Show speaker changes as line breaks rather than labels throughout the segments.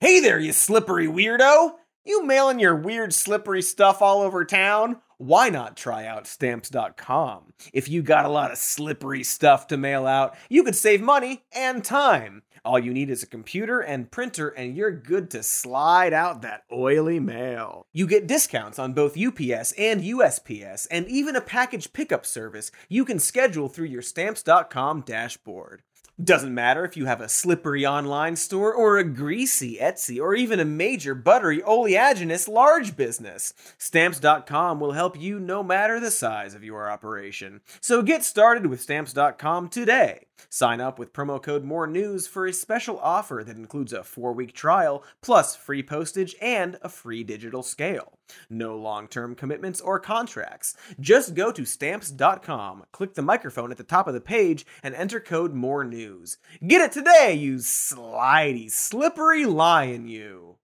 Hey there, you slippery weirdo! You mailing your weird slippery stuff all over town? Why not try out stamps.com? If you got a lot of slippery stuff to mail out, you could save money and time. All you need is a computer and printer, and you're good to slide out that oily mail. You get discounts on both UPS and USPS, and even a package pickup service you can schedule through your stamps.com dashboard. Doesn't matter if you have a slippery online store or a greasy Etsy or even a major buttery oleaginous large business. Stamps.com will help you no matter the size of your operation. So get started with Stamps.com today. Sign up with promo code More News for a special offer that includes a four week trial, plus free postage and a free digital scale. No long term commitments or contracts. Just go to Stamps.com, click the microphone at the top of the page, and enter code More News. Get it today, you slidey, slippery lion, you.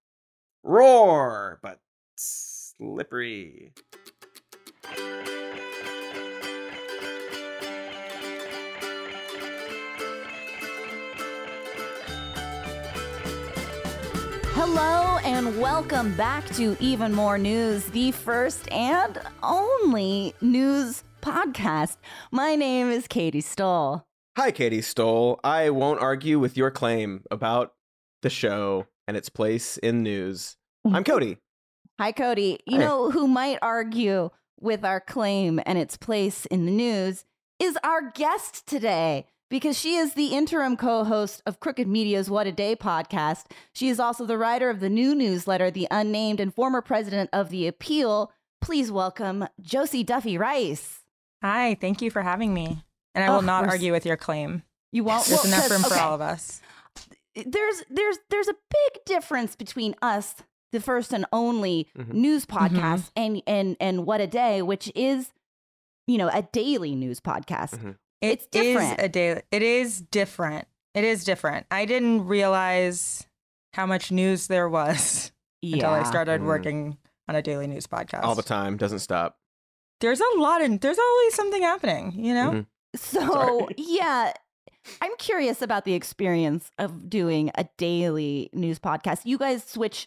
Roar, but slippery.
Hello and welcome back to Even More News, the first and only news podcast. My name is Katie Stoll.
Hi, Katie Stoll. I won't argue with your claim about the show and its place in news. I'm Cody.
Hi, Cody. You
Hi.
know who might argue with our claim and its place in the news is our guest today because she is the interim co host of Crooked Media's What a Day podcast. She is also the writer of the new newsletter, The Unnamed, and former president of The Appeal. Please welcome Josie Duffy Rice.
Hi, thank you for having me. And I will
Oh,
not argue with your claim.
You won't.
There's
well,
enough
'cause-
room for
okay.
all of us.
there's there's there's a big difference between us the first and only
Mhm.
news
Mm-hmm.
podcast and and and what a day which is you know a daily news podcast
Mhm.
It
It's different.
is a daily. It is different. It is different. I didn't realize how much news there was until I started
Mm.
working on a daily news podcast.
All the time, doesn't stop.
There's a lot and there's always something happening, you know?
Mhm.
so yeah i'm curious about the experience of doing a daily news podcast you guys switch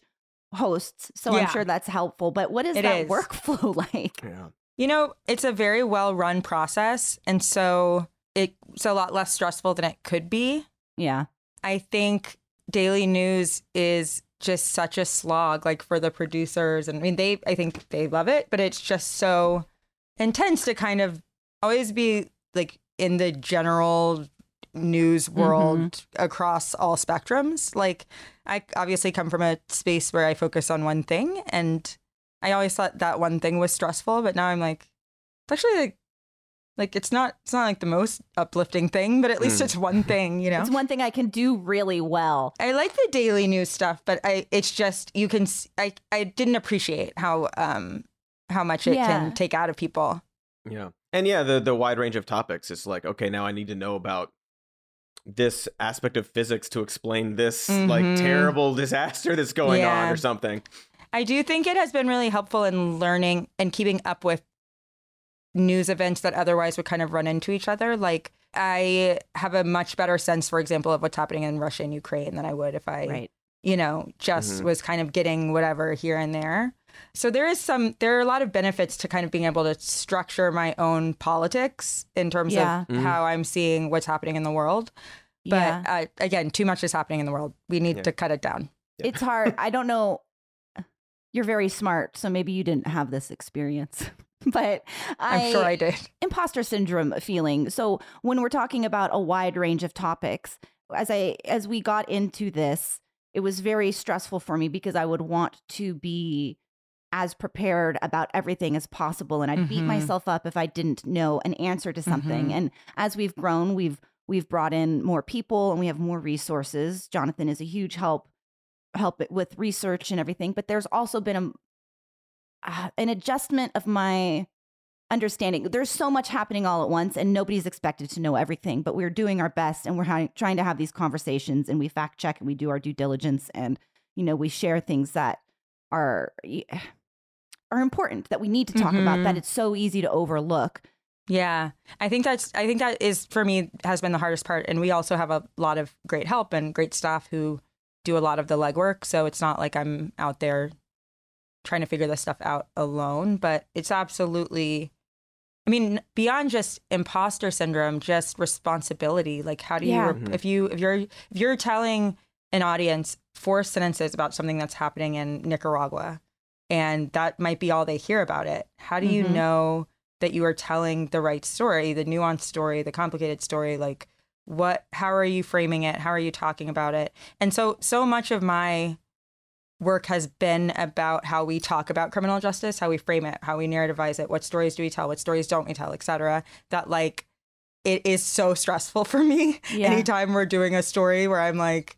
hosts so i'm sure that's helpful but what is
It
that
is.
workflow like
Yeah.
You know, it's a very well run process. And so it's a lot less stressful than it could be.
yeah
I think daily news is just such a slog, like for the producers. And I mean, they, I think they love it, but it's just so intense to kind of always be like in the general news mm-hmm. world across all spectrums. Like, I obviously come from a space where I focus on one thing, and I always thought that one thing was stressful, but now I'm like, it's actually like, like it's not it's not like the most uplifting thing, but at least
Mm.
it's one thing, you know.
it's one thing i can do really well
I like the daily news stuff, but I it's just you can I, I didn't appreciate how um how much it
Yeah.
can take out of people.
Yeah. And yeah, the the wide range of topics. It's like, okay, now I need to know about this aspect of physics to explain this like
Mhm.
terrible disaster that's going on or something.
I do think it has been really helpful in learning and keeping up with news events that otherwise would kind of run into each other. Like I have a much better sense, for example, of what's happening in Russia and Ukraine than I would if I
right
you know, just
Mhm.
was kind of getting whatever here and there. So there is some, there are a lot of benefits to kind of being able to structure my own politics in terms
Yeah.
of
Mhm.
how I'm seeing what's happening in the world. But
yeah
uh, again, too much is happening in the world. We need
Yeah.
to cut it down.
Yeah.
it's hard. I don't know. You're very smart, so maybe you didn't have this experience. But
I'm sure I did.
imposter syndrome feeling. So when we're talking about a wide range of topics, as I as we got into this, it was very stressful for me because I would want to be as prepared about everything as possible and I'd beat
Mhm.
myself up if I didn't know an answer to something.
Mhm.
And as we've grown, we've we've brought in more people and we have more resources. Jonathan is a huge help help it with research and everything, but there's also been a uh, an adjustment of my understanding. There's so much happening all at once, and nobody's expected to know everything. But we're doing our best, and we're ha- trying to have these conversations, and we fact check, and we do our due diligence, and you know, we share things that are are important that we need to talk about. That
Mhm.
it's so easy to overlook.
Yeah. I think that's, I think that is for me has been the hardest part. And we also have a lot of great help and great staff who do a lot of the legwork. So it's not like I'm out there trying to figure this stuff out alone, but it's absolutely I mean, beyond just imposter syndrome, just responsibility. Like how do you
Yeah.
if you if you're if you're telling an audience four sentences about something that's happening in Nicaragua and that might be all they hear about it. How do you
Mhm.
know that you are telling the right story, the nuanced story, the complicated story? Like what how are you framing it? How are you talking about it? And so so much of my work has been about how we talk about criminal justice, how we frame it, how we narrativize it, what stories do we tell, what stories don't we tell, etc. That like it is so stressful for me
Yeah.
anytime we're doing a story where I'm like,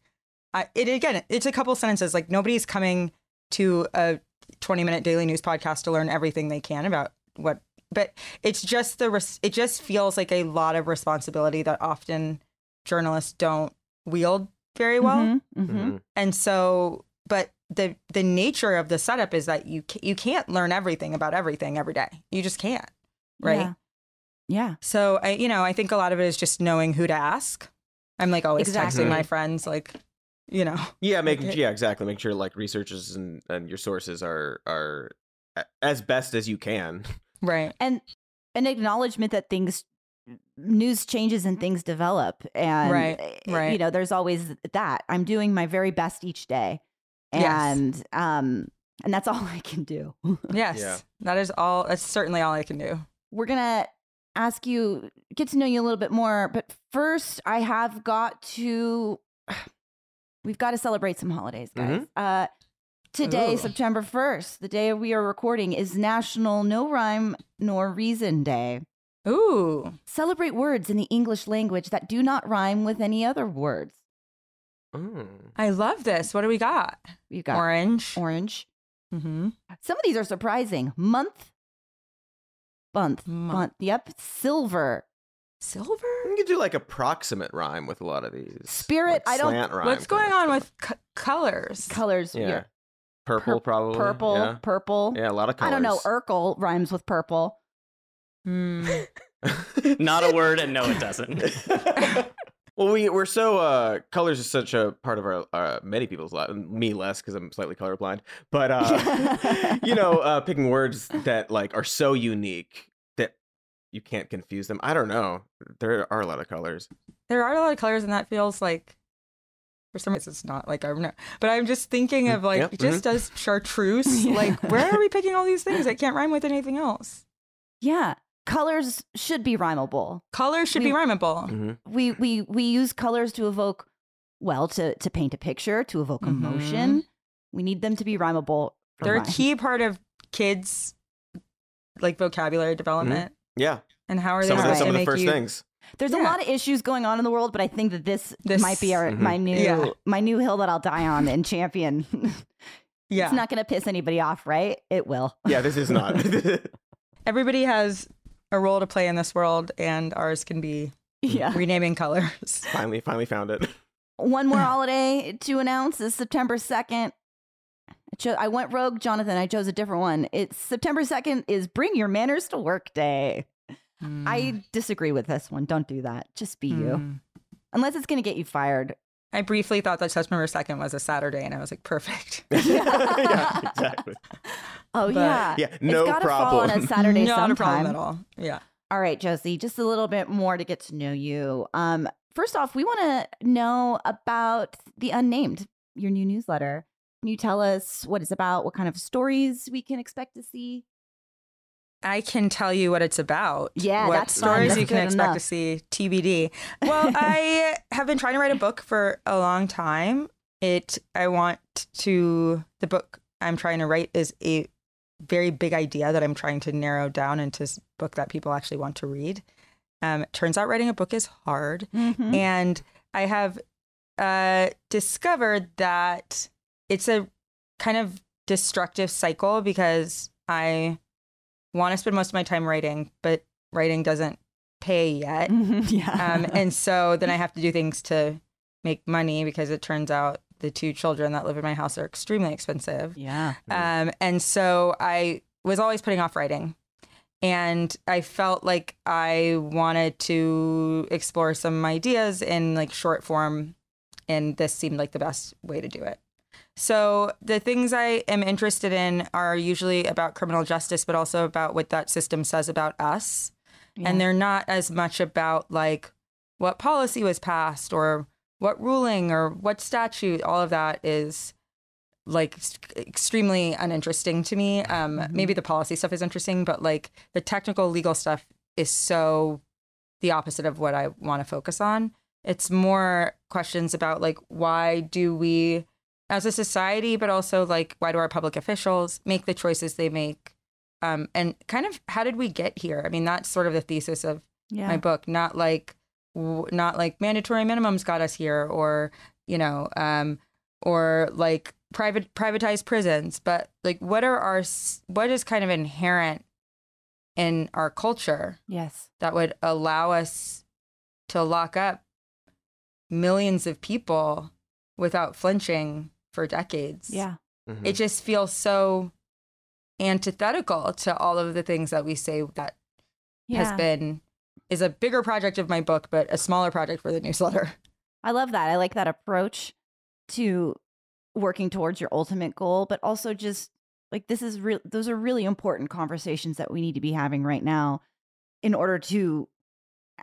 I, it again, it's a couple sentences. Like nobody's coming to a 20 minute daily news podcast to learn everything they can about what, but it's just the, res- it just feels like a lot of responsibility that often journalists don't wield very well.
Mhm, mhm.
Mhm.
And so, but the the nature of the setup is that you ca- you can't learn everything about everything every day. You just can't, right?
Yeah. Yeah.
So I, you know, I think a lot of it is just knowing who to ask. I'm like always
Exactly.
texting my friends, like, you know,
Yeah, make
Okay.
yeah exactly. Make sure like researchers and, and your sources are are as best as you can.
Right?
and an acknowledgement that things news changes and things develop and
Right,
eh,
right.
you know there's always that i'm doing my very best each day
Yes.
and um and that's all i can do
Yes,
Yeah.
that is all. That's certainly all I can do.
we're gonna ask you get to know you a little bit more but first i have got to we've got to celebrate some holidays guys uh today
Ooh.
september 1st the day we are recording is national no rhyme nor reason day
Ooh,
Celebrate words in the English language that do not rhyme with any other words.
Mm.
I love this. What do we got?
We've got
Orange.
orange.
Mm-hmm.
Some of these are surprising. Month, month,
Month.
month. Yep. Silver,
Silver.
You can do like approximate rhyme with a lot of these.
Spirit,
like
I don't-
slant rhyme
What's going on
stuff.
with c- colors?
colors.
Yeah,
yeah,
purple
Pur-
probably.
Purple,
Yeah.
purple.
yeah, a lot of colors.
I don't know. Urkel rhymes with purple.
Hmm.
Not a word, and no, it doesn't.
well, we we're so uh colors is such a part of our uh, many people's life. Me less because I'm slightly colorblind, but uh, you know, uh, picking words that like are so unique that you can't confuse them. I don't know. There are a lot of colors.
there are a lot of colors, and that feels like. For some reason, it's not like I don't know, but I'm just thinking of like
Yep,
just as chartreuse. Like, where are we picking all these things that can't rhyme with anything else?
Yeah. Colors should be rhymable.
Colors should
We-
be rhymable.
Mhm.
We we we use colors to evoke well, to to paint a picture, to evoke
Mhm.
emotion. We need them to be rhymable.
They're a key part of kids' like vocabulary development.
Yeah,
And how are
some
they
of the, some of the first
you?
things.
There's a lot of issues going on in the world, but I think that this,
This-
might be our
Mhm.
my new
Yeah.
my new hill that I'll die on and champion.
Yeah,
It's not going to piss anybody off, right? It will.
Yeah, this is not.
everybody has a role to play in this world, and ours can be
Yeah.
renaming colors.
finally, finally found it.
One more holiday to announce is September 2nd. I, cho- I went rogue, Jonathan. I chose a different one. It's September 2nd is Bring Your Manners to Work Day.
Mm.
I disagree with this one. Don't do that. Just be you.
Mm.
Unless it's going to get you fired.
I briefly thought that September second was a Saturday, and I was like, perfect.
yeah, exactly.
Oh,
But-
yeah.
Yeah, no
it's gotta fall on a. Saturday
Not
sometime.
a problem at all. Yeah.
All right, Josie, just a little bit more to get to know you. Um, first off, we want to know about the Unnamed, your new newsletter. Can you tell us what it's about, what kind of stories we can expect to see?
I can tell you what it's about.
Yeah,
what stories you can expect to see. TBD. Well, I have been trying to write a book for a long time. It. I want to. The book I'm trying to write is a very big idea that I'm trying to narrow down into a book that people actually want to read. Um, it turns out writing a book is hard.
Mhm.
and I have uh, discovered that it's a kind of destructive cycle because I want to spend most of my time writing, but writing doesn't pay yet.
yeah.
Um, and so then I have to do things to make money because it turns out the two children that live in my house are extremely expensive.
yeah.
Um, and so I was always putting off writing. And I felt like I wanted to explore some ideas in like short form and this seemed like the best way to do it. So the things I am interested in are usually about criminal justice, but also about what that system says about us.
Yeah.
And they're not as much about like what policy was passed or what ruling or what statute. All of that is like extremely uninteresting to me. Um,
Mhm.
Maybe the policy stuff is interesting, but like the technical legal stuff is so the opposite of what I want to focus on. It's more questions about like why do we as a society, but also like why do our public officials make the choices they make? Um, and kind of how did we get here? I mean, that's sort of the thesis of
yeah.
my book. Not like w- not like mandatory minimums got us here, or you know, um, or like private privatized prisons, but like what are our what is kind of inherent in our culture
yes.
that would allow us to lock up millions of people without flinching for decades.
Yeah.
Mhm.
It just feels so antithetical to all of the things that we say that
Yeah.
has been is a bigger project of my book, but a smaller project for the newsletter.
I love that. I like that approach to working towards your ultimate goal, but also just like this is real those are really important conversations that we need to be having right now in order to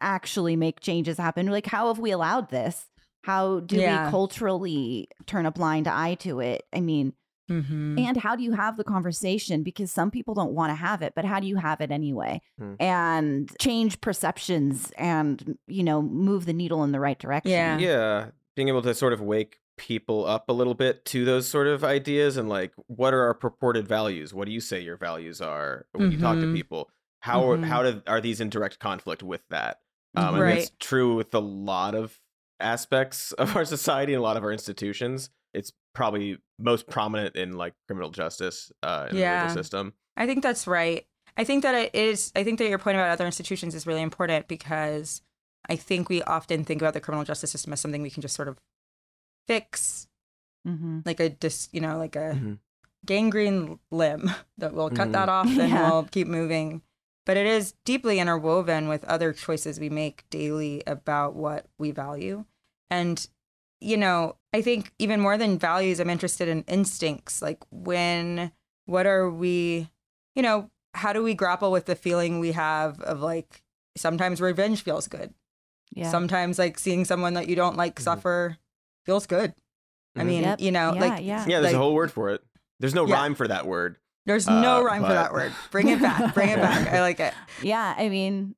actually make changes happen. Like how have we allowed this? How do
Yeah.
we culturally turn a blind eye to it? I mean,
Mm-hmm.
and how do you have the conversation because some people don't want to have it but how do you have it anyway
Hmm.
and change perceptions and you know move the needle in the right direction
Yeah.
yeah being able to sort of wake people up a little bit to those sort of ideas and like what are our purported values what do you say your values are when you talk to
Mhm.
people how
Mhm.
how do, are these in direct conflict with that um, and it's true with a lot of aspects of our society and a lot of our institutions it's probably most prominent in like criminal justice uh in the
Yeah.
legal system
I think that's right. I think that it is. I think that your point about other institutions is really important because I think we often think about the criminal justice system as something we can just sort of fix,
mm-hmm.
like a dis, you know, like a
Mhm.
gangrene limb that we'll cut
Mhm.
that off and
Yeah.
we'll keep moving. But it is deeply interwoven with other choices we make daily about what we value. And, you know, I think even more than values, I'm interested in instincts. Like, when, what are we, you know, how do we grapple with the feeling we have of like, sometimes revenge feels good.
yeah
Sometimes, like, seeing someone that you don't like
Mhm.
suffer feels good. I
Mhm.
mean,
Yep.
you know,
Yeah,
like,
yeah.
yeah there's
like-
a whole word for it there's no
Yeah.
rhyme for that word
There's no
Uh,
rhyme for that word. Bring it back. Bring it back. I like it.
yeah i mean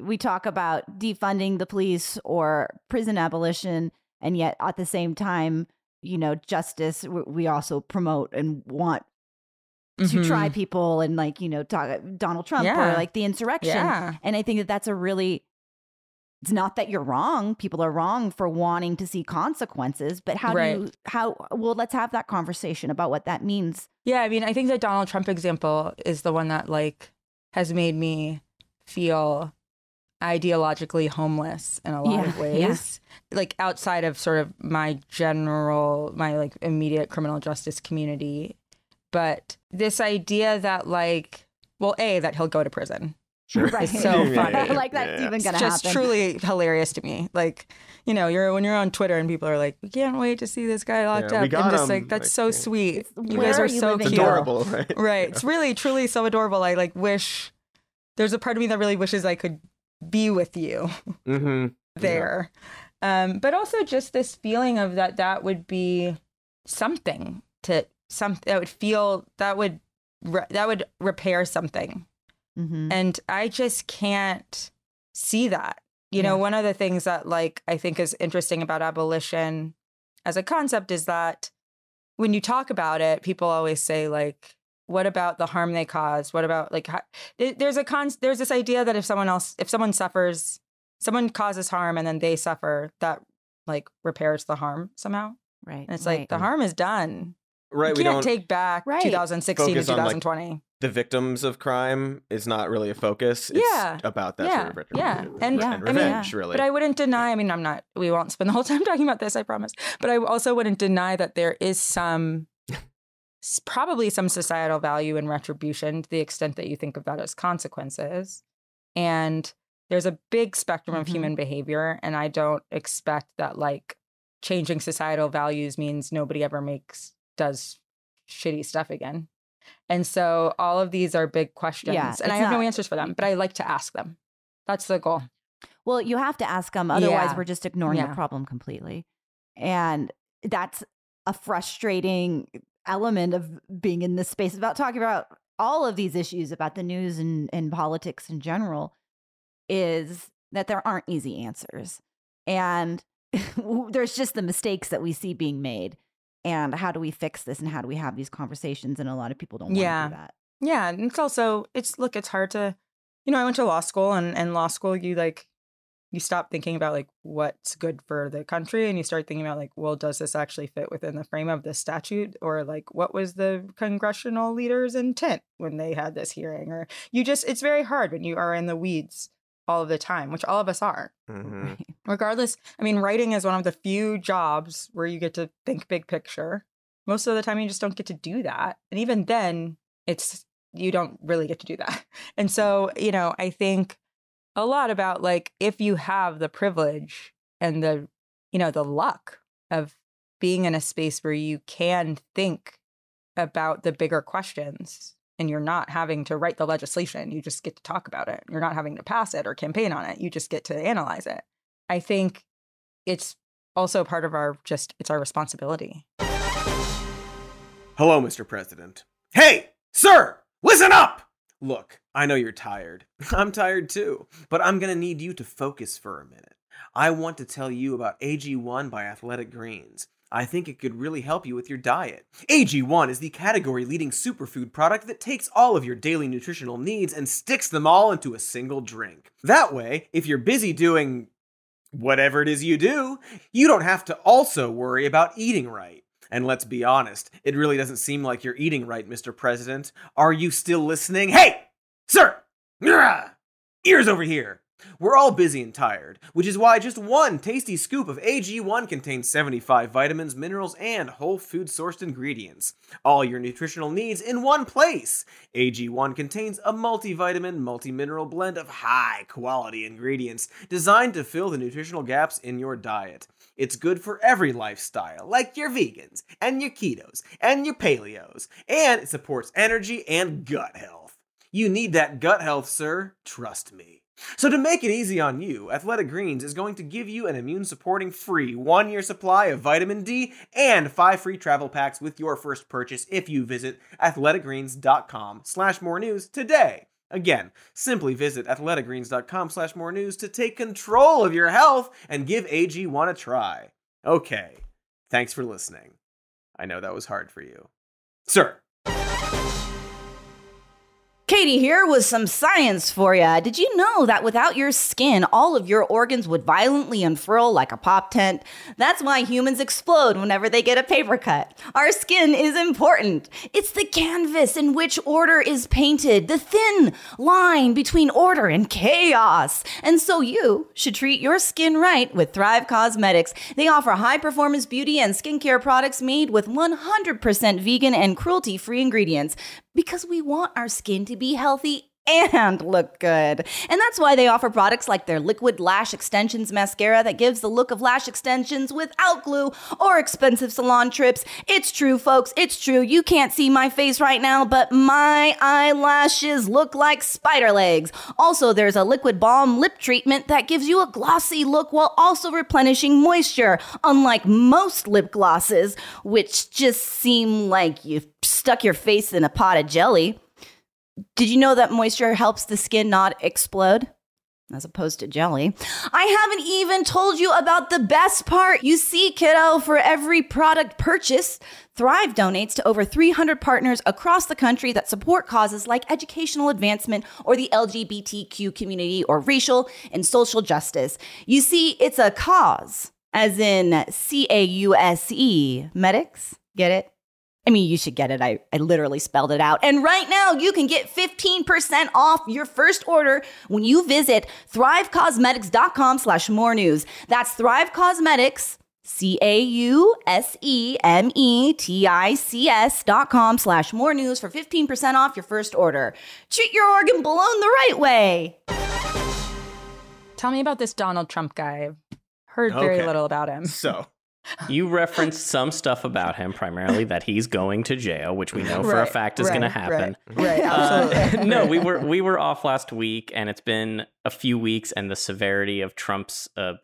we talk about defunding the police or prison abolition and yet at the same time you know justice we also promote and want to try people and like you know talk donald trump or
Mm-hmm.
Like the insurrection
Yeah.
And I think that that's a really, it's not that you're wrong. People are wrong for wanting to see consequences, but how
Right.
do you, how, well, let's have that conversation about what that means.
Yeah. I mean, I think the Donald Trump example is the one that like has made me feel ideologically homeless in a lot of ways.
yeah.
Like outside of sort of my general, my like immediate criminal justice community. But this idea that like, well, A, that he'll go to prison.
Sure
Right.
So
Yeah,
funny.
yeah, yeah,
like that's
yeah.
even
It's
going to
just
happen.
truly hilarious to me. Like, you know, you're when you're on Twitter and people are like, "We can't wait to see this guy locked
Yeah,
up."
got
I'm just like, "That's
Like,
so sweet. You guys
are
are
you
so cute."
adorable right
Right. It's really, truly so adorable. I like wish there's a part of me that really wishes I could be with you
mm-hmm.
there. Um, but also just this feeling of that that would be something to some that would feel that would re- that would repair something.
Mhm.
And I just can't see that. You know, one of the things that like I think is interesting about abolition as a concept is that when you talk about it, people always say like what about the harm they caused? What about like how, there's a con there's this idea that if someone else if someone suffers someone causes harm and then they suffer that like repairs the harm somehow.
Right.
And it's
right.
like the harm is done.
right
you
we
can't
don't
take back
Right.
2016 to
Focus on, like,
2020.
The victims of crime is not really a focus. It's
Yeah.
about that
Yeah.
sort of
Yeah.
retribution
And-
Yeah.
and
I mean,
revenge, really.
But I wouldn't deny, I mean, I'm not, we won't spend the whole time talking about this, I promise. But I also wouldn't deny that there is some, probably some societal value in retribution to the extent that you think of that as consequences. And there's a big spectrum of
Mhm.
human behavior. And I don't expect that, like, changing societal values means nobody ever makes does shitty stuff again. And so all of these are big questions.
Yeah,
and I have no answers for them, but I like to ask them. That's the goal. Mm.
Well, you have to ask them, otherwise
Yeah.
we're just ignoring the problem completely. And that's a frustrating element of being in this space about talking about all of these issues about the news and, and politics in general is that there aren't easy answers. And there's just the mistakes that we see being made. And how do we fix this and how do we have these conversations? And a lot of people don't want
Yeah.
to do that.
Yeah, and it's also it's look, it's hard to you know, I went to law school and and law school you like you stop thinking about like what's good for the country and you start thinking about like well does this actually fit within the frame of the statute or like what was the congressional leader's intent when they had this hearing or you just it's very hard when you are in the weeds all of the time which all of us are
Mhm.
Regardless i mean writing is one of the few jobs where you get to think big picture. Most of the time you just don't get to do that and even then it's you don't really get to do that. And so you know i think a lot about like if you have the privilege and the you know the luck of being in a space where you can think about the bigger questions and you're not having to write the legislation you just get to talk about it you're not having to pass it or campaign on it you just get to analyze it i think it's also part of our just it's our responsibility
Hello, Mr. President. Hey, sir, listen up! Look, I know you're tired. I'm tired too, but I'm gonna need you to focus for a minute. I want to tell you about AG1 by Athletic Greens. I think it could really help you with your diet. AG1 is the category leading superfood product that takes all of your daily nutritional needs and sticks them all into a single drink. That way, if you're busy doing whatever it is you do, you don't have to also worry about eating right. And let's be honest, it really doesn't seem like you're eating right, Mr. President. Are you still listening? Hey, sir! Ears over here! We're all busy and tired, which is why just one tasty scoop of AG1 contains 75 vitamins, minerals, and whole food sourced ingredients. All your nutritional needs in one place. AG1 contains a multivitamin, multi-mineral blend of high quality ingredients designed to fill the nutritional gaps in your diet. It's good for every lifestyle, like your vegans, and your ketos, and your paleos, and it supports energy and gut health. You need that gut health, sir. Trust me. So, to make it easy on you, Athletic Greens is going to give you an immune supporting free one year supply of vitamin D and five free travel packs with your first purchase if you visit athleticgreens.com slash more news today. Again, simply visit athleticgreens.com slash more news to take control of your health and give AG1 a try. Okay, thanks for listening. I know that was hard for you. Sir.
Katie here with some science for ya. Did you know that without your skin, all of your organs would violently unfurl like a pop tent? That's why humans explode whenever they get a paper cut. Our skin is important. It's the canvas in which order is painted, the thin line between order and chaos. And so you should treat your skin right with Thrive Causemetics. They offer high performance beauty and skincare products made with 100% vegan and cruelty free ingredients because we want our skin to be healthy and look good. And that's why they offer products like their liquid lash extensions mascara that gives the look of lash extensions without glue or expensive salon trips. It's true, folks. It's true. You can't see my face right now, but my eyelashes look like spider legs. Also, there's a liquid balm lip treatment that gives you a glossy look while also replenishing moisture, unlike most lip glosses, which just seem like you've stuck your face in a pot of jelly. Did you know that moisture helps the skin not explode? As opposed to jelly. I haven't even told you about the best part. You see, kiddo, for every product purchase, Thrive donates to over 300 partners across the country that support causes like educational advancement or the LGBTQ community or racial and social justice. You see, it's a cause, as in C A U S E, medics. Get it? I mean, you should get it. I, I literally spelled it out. And right now, you can get 15% off your first order when you visit thrivecausemetics.com slash more news. That's Thrive Causemetics, C-A-U-S-E-M-E-T-I-C-S dot com slash more news for 15% off your first order. Treat your organ balloon the right way.
tell me about this donald trump guy i've heard very
Okay.
little about him
So,
You referenced some stuff about him, primarily that he's going to jail, which we know for a fact is going to happen.
Right,
Uh,
absolutely.
no, we were we were off last week, and it's been a few weeks, and the severity of Trump's uh,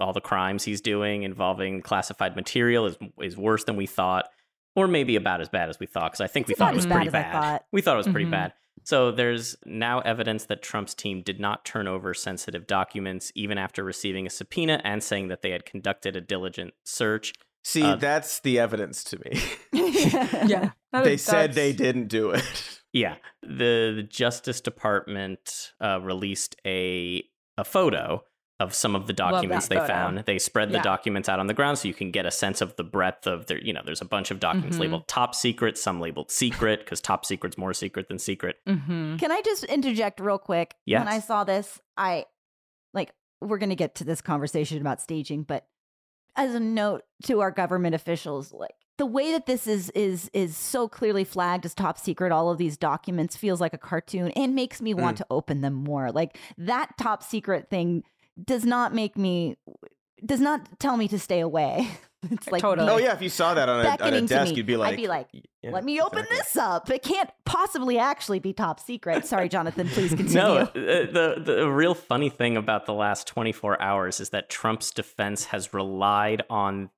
all the crimes he's doing involving classified material is is worse than we thought, or maybe about as bad as we thought. Because I think
It's
we thought it was pretty bad. We thought it was pretty
Mhm.
bad. So there's now evidence that Trump's team did not turn over sensitive documents even after receiving a subpoena and saying that they had conducted a diligent search.
See,
Uh,
that's the evidence to me.
yeah. That
they
is-
said
that's-
they didn't do it.
Yeah, the, the Justice Department uh, released a a photo of some of the documents they
photo.
found. They spread the
Yeah.
documents out on the ground so you can get a sense of the breadth of their. You know, there's a bunch of documents
Mhm.
labeled top secret, some labeled secret because top secret's more secret than secret.
Mm-hmm.
Can I just interject real quick?
Yes.
When I saw this, I like we're going to get to this conversation about staging, but as a note to our government officials, like the way that this is is is so clearly flagged as top secret all of these documents feels like a cartoon and makes me want to open them more. Like that top secret thing does not make me does not tell me to stay away. It's like
Totally.
Oh yeah, if you saw that on a, on a
Beckoning
desk,
me.
you'd be like,
I'd be like,
yeah,
Let me open
exactly.
this up. It can't possibly actually be top secret. Sorry, Jonathan. Please continue.
No, uh, the the real funny thing about the last 24 hours is that Trump's defense has relied on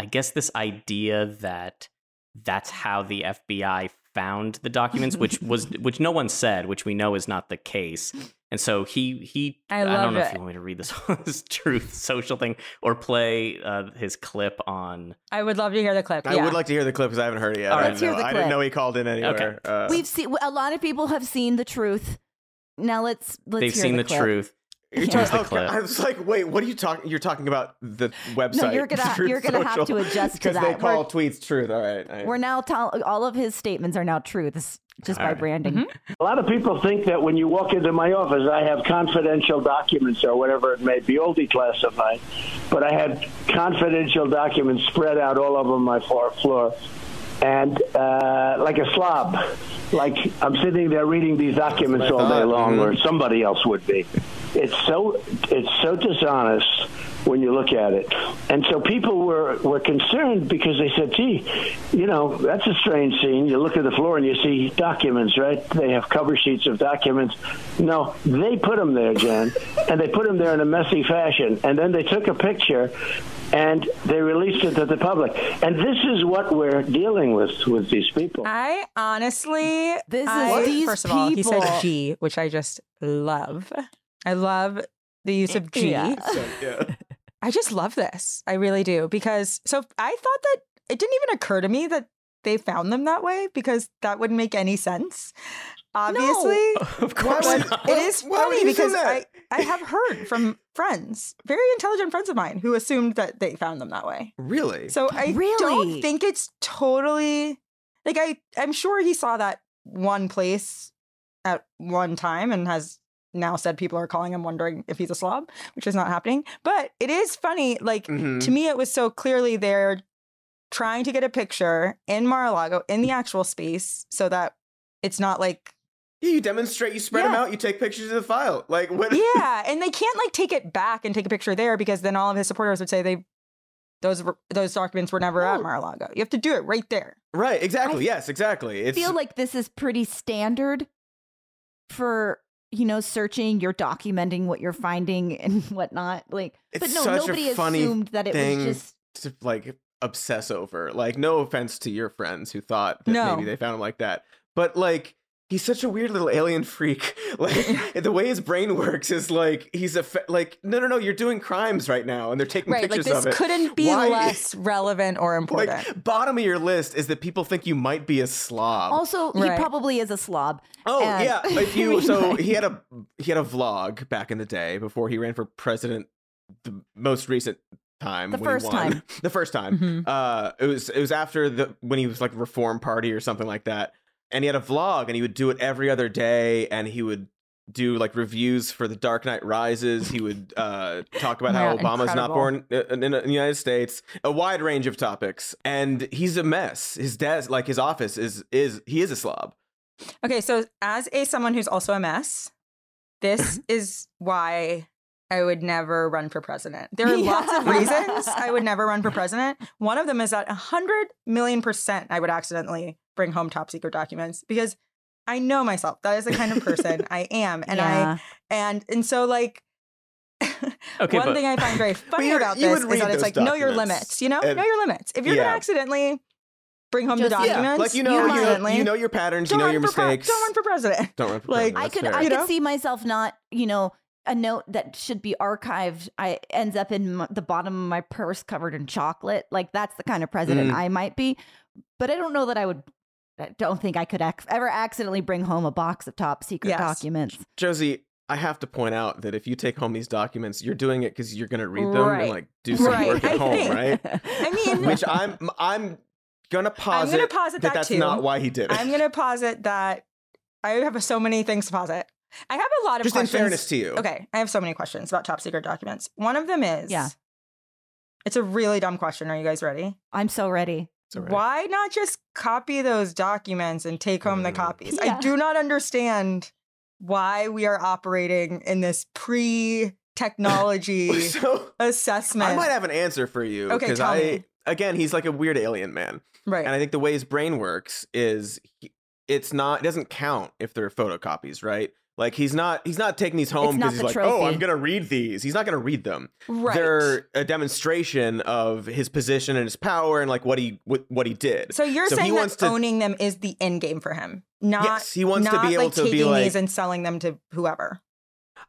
I guess this idea that that's how the FBI found the documents which was which no one said, which we know is not the case. And so he he
I
don't
love
know if you want me to read this this truth social thing or play uh, his clip on
I would love to hear the clip.
I
yeah.
would like to hear the clip because I haven't heard it yet.
All
I didn't
Let's hear
know-
the
I didn't know he called in anywhere. Uh,
We've seen a lot of people have seen the truth. Now let's let's
they've
hear
seen
the,
the,
clip.
truth.
You're
Yeah.
talking-
Here's the
okay,
clip.
I was like, wait, what are you talking? You're talking about the website.
No, you're gonna-
Truth
you're gonna have to adjust to
because they call
We're-
tweets truth. All right. I-
We're now tell all of his statements are now truths just
All
by
right.
branding.
Mm-hmm.
A lot of people think that when you walk into my office, I have confidential documents or whatever it may be, all declassified. But I had confidential documents spread out all over my floor, floor. and uh, like a slob, like I'm sitting there reading these documents
That's what I
all day long, or
Mhm.
somebody else would be. It's so it's so dishonest when you look at it, and so people were were concerned because they said, "Gee, you know, that's a strange scene." You look at the floor and you see documents, right? They have cover sheets of documents. No, they put them there, Jen, and they put them there in a messy fashion, and then they took a picture and they released it to the public. And this is what we're dealing with with these people.
I honestly,
This is
I-
these
first of all, he said G, which I just love. I love the use of G. I
Yeah.
So, yeah.
just love this. I really do because so I thought that it didn't even occur to me that they found them that way because that wouldn't make any sense. Obviously,
Of course not.
it is
Why
funny
you
because I. I have heard from friends, very intelligent friends of mine, who assumed that they found them that way.
Really?
So I
Really?
don't think it's totally like I I'm sure he saw that one place at one time and has now said people are calling him wondering if he's a slob, which is not happening. But it is funny, like
Mhm.
to me it was so clearly they're trying to get a picture in Mar-a-Lago in the actual space so that it's not like
Yeah, you demonstrate, you spread them out, you take pictures of the file. Like what?
yeah, and they can't like take it back and take a picture there because then all of his supporters would say they those those documents were never at Mar-a-Lago. You have to do it right there.
Right. Exactly.
I
yes. Exactly. It's
feel like this is pretty standard for you know searching you're documenting what you're finding and whatnot like but
It's
no
such a
nobody
funny
assumed that it was just
to like obsess over. Like, no offense to your friends who thought that
No.
maybe they found him like that, but like. He's such a weird little alien freak. Like the way his brain works is like he's a fe- like no no no you're doing crimes right now and they're taking
Right, like
pictures
this
of it.
couldn't be
Why-
less relevant or important.
Like bottom of your list is that people think you might be a slob.
also he probably is a slob
Oh
And-
yeah, if you so he had a he had a vlog back in the day before he ran for president. The most recent time,
The
when he
first
won.
time.
the first time.
Mhm.
Uh, it was it was after the when he was like Reform Party or something like that, and he had a vlog, and he would do it every other day, and he would do like reviews for the Dark Knight Rises. He would uh, talk about how
Yeah,
Obama's not born uh, in, in, in the United States, a wide range of topics, and he's a mess. His desk, like his office, is is he is a slob.
Okay, so as a someone who's also a mess, this is why I would never run for president. There are lots of reasons I would never run for president. One of them is that 100 million percent I would accidentally bring home top secret documents because I know myself. That is the kind of person I am. And
yeah.
I and and so like
Okay,
one
but-
thing I find very funny about this is that it's like know your limits, you know?
And-
know your limits. If you're
Yeah.
gonna accidentally bring home the
Just- Yeah,
documents,
like you know,
you
you know, you know your patterns,
don't
you know your
for pro-
mistakes.
don't run for president.
Don't run for
Like,
president.
I could
fair.
I
You
could
know?
see myself not, you know, a note that should be archived I ends up in m- the bottom of my purse covered in chocolate. Like that's the kind of president
Mm.
I might be. But I don't know that I would I don't think I could ac- ever accidentally bring home a box of top secret
Yes.
documents.
Josie, I have to point out that if you take home these documents, you're doing it because you're going to read them
Right.
and like do some
Right.
work at
I
home,
think-
right?
I mean,
Which I'm I'm gonna posit,
gonna posit that
that's
too.
not why he did it.
I'm gonna posit that I have so many things to posit. I have a lot of
Just in fairness to you.
Okay, I have so many questions about top secret documents. One of them is
Yeah.
It's a really dumb question. Are you guys ready?
I'm so ready.
It's all right.
Why not just copy those documents and take home the
Mm.
copies?
Yeah.
I do not understand why we are operating in this pre-technology
So
assessment.
I might have an answer for you
Okay,
because
tell
I
me.
again he's like a weird alien man,
right.
and I think the way his brain works is he, it's not it doesn't count if they're photocopies, right? Like he's not he's not taking these home because he's like, oh. I'm gonna read these. He's not gonna read them.
right.
They're a demonstration of his position and his power and like what he what, what he did.
So you're
So he
saying
wants
that
to-
owning them is the end game for him, not
yes, he wants to be able
like
to
taking
be like,
these and selling them to whoever.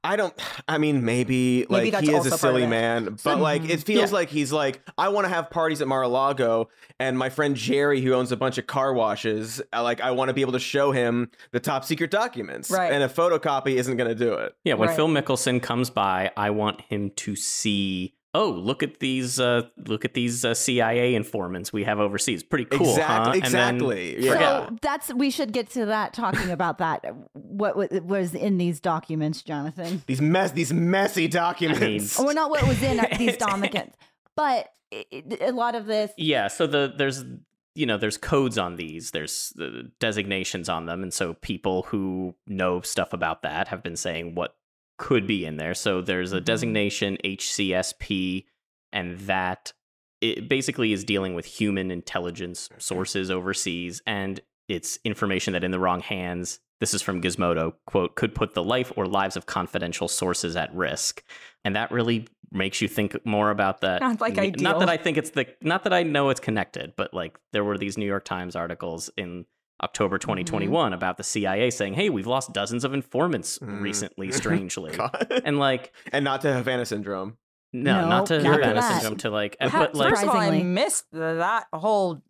I don't. I mean, maybe like
Maybe that's
he is a silly man, but like it feels
Yeah.
like he's like I want to have parties at Mar-a-Lago, and my friend Jerry, who owns a bunch of car washes, uh, like I want to be able to show him the top secret documents,
Right.
And a photocopy isn't going to do it.
Yeah, when
Right.
Phil Mickelson comes by, I want him to see. Oh, look at these! Uh, look at these uh, CIA informants we have overseas. Pretty cool,
Exact-
huh?
exactly,
And then,
yeah.
So that's we should get to that talking about that. What was in these documents, Jonathan?
These mess, these messy documents.
Oh, well, not what was in these documents, but it, it- a lot of this.
Yeah, so the there's you know there's codes on these, there's uh, designations on them, and so people who know stuff about that have been saying what could be in there. So there's a
Mhm.
designation HCSP, and that it basically is dealing with human intelligence sources overseas, and it's information that in the wrong hands. This is from Gizmodo, quote, could put the life or lives of confidential sources at risk. And that really makes you think more about that.
Not like
Me- Not that I think it's the, not that I know it's connected, but like there were these New York Times articles in October 2021 about the CIA saying, hey, we've lost dozens of informants
Mm.
recently, strangely. And like,
and not to Havana syndrome.
no,
No,
not to
not
Havana
that.
syndrome, to like,
Ha-
but like,
First of all, I missed that whole.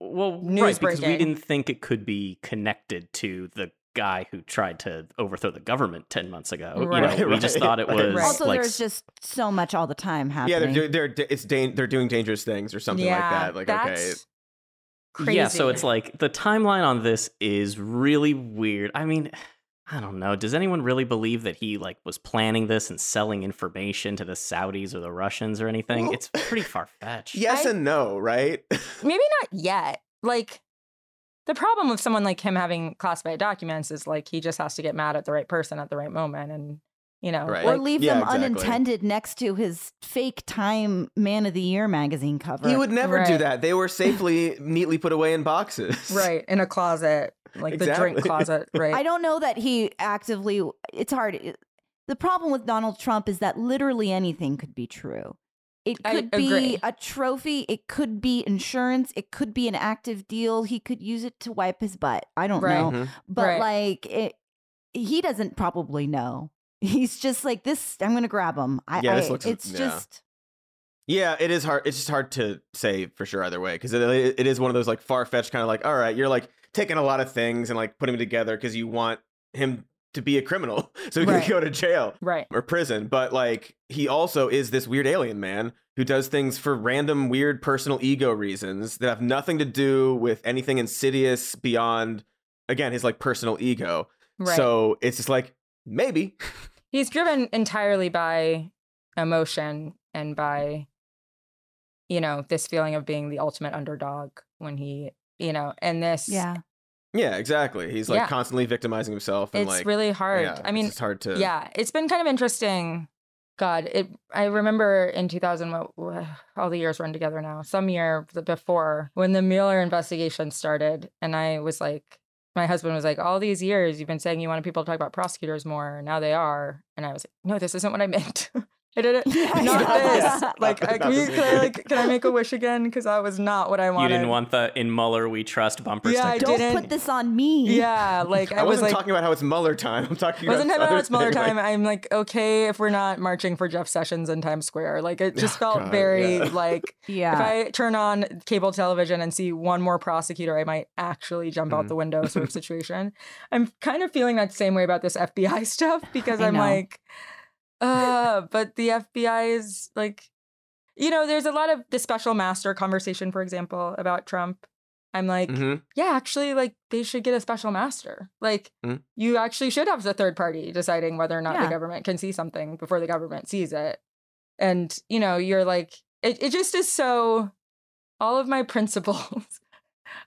well,
news
right, because we didn't think it could be connected to the guy who tried to overthrow the government 10 months ago. You
Right,
know, we just thought it was
Right.
Also,
like
there's just so much all the time happening.
Yeah, they're do- they're it's dan- they're doing dangerous things or something
yeah,
like that. Like okay,
that's crazy.
Yeah, so it's like the timeline on this is really weird. I mean, I don't know. Does anyone really believe that he like was planning this and selling information to the Saudis or the Russians or anything?
Well-
it's pretty far fetched.
yes
I-
and no, right?
maybe not yet. Like the problem with someone like him having classified documents is like he just has to get mad at the right person at the right moment, and you know,
Right.
or
like,
leave
Yeah,
them
exactly.
unintended next to his fake Time Man of the Year magazine cover.
he would never do that. They were safely, neatly put away in boxes.
right in a closet, like the drink closet, right?
I don't know that he actively. It's hard. The problem with Donald Trump is that literally anything could be true. It could be a trophy. It could be insurance. It could be an active deal. He could use it to wipe his butt. I don't
Right.
know.
Mhm.
But
Right.
like, it, he doesn't probably know. He's just like this. I'm gonna grab him. I,
Yeah, this
I-
looks-
It's
yeah.
just.
Yeah, it is hard. It's just hard to say for sure either way because it, it is one of those like far fetched kind of like, all right, you're like taking a lot of things and like putting them together because you want him to be a criminal so he
Right.
can go to jail
right.
or prison. But like he also is this weird alien man who does things for random weird personal ego reasons that have nothing to do with anything insidious beyond again his like personal ego.
Right.
So it's just like maybe
He's driven entirely by emotion and by, you know, this feeling of being the ultimate underdog when he, you know, and this,
Yeah.
yeah, exactly. He's like
Yeah.
constantly victimizing himself and
it's
like
really hard.
yeah,
I mean,
it's hard to
yeah, it's been kind of interesting God, it. I remember in 2000, what- what- all the years run together now. Some year before when the Mueller investigation started, and I was like, my husband was like, all these years you've been saying you wanted people to talk about prosecutors more, now they are. And I was like, no, this isn't what I meant. I didn't.
Yeah,
not
yeah.
this. Like, I,
Not
can, you, can, I, like, can I make a wish again? Because that was not what I wanted.
You didn't want the "In Mueller We Trust" bumper
Yeah, I
sticker.
Don't
didn't-
put this on me.
Yeah, like I,
I,
was
wasn't
like,
talking about how it's Mueller time. I'm talking
wasn't
about
talking about
other
it's Mueller
thing,
time.
like-
I'm like, okay, if we're not marching for Jeff Sessions in Times Square, like it just
Oh,
felt
God,
very
yeah.
like
Yeah.
if I turn on cable television and see one more prosecutor, I might actually jump out
Mhm.
the window sort of situation. I'm kind of feeling that same way about this FBI stuff because
I
I'm
know.
like, uh, but the FBI is like, you know, there's a lot of the special master conversation, for example, about Trump. I'm like,
Mhm.
yeah, actually, like they should get a special master. Like
Mm.
you actually should have the third party deciding whether or not
Yeah.
the government can see something before the government sees it. And you know, you're like, it, it just is so. All of my principles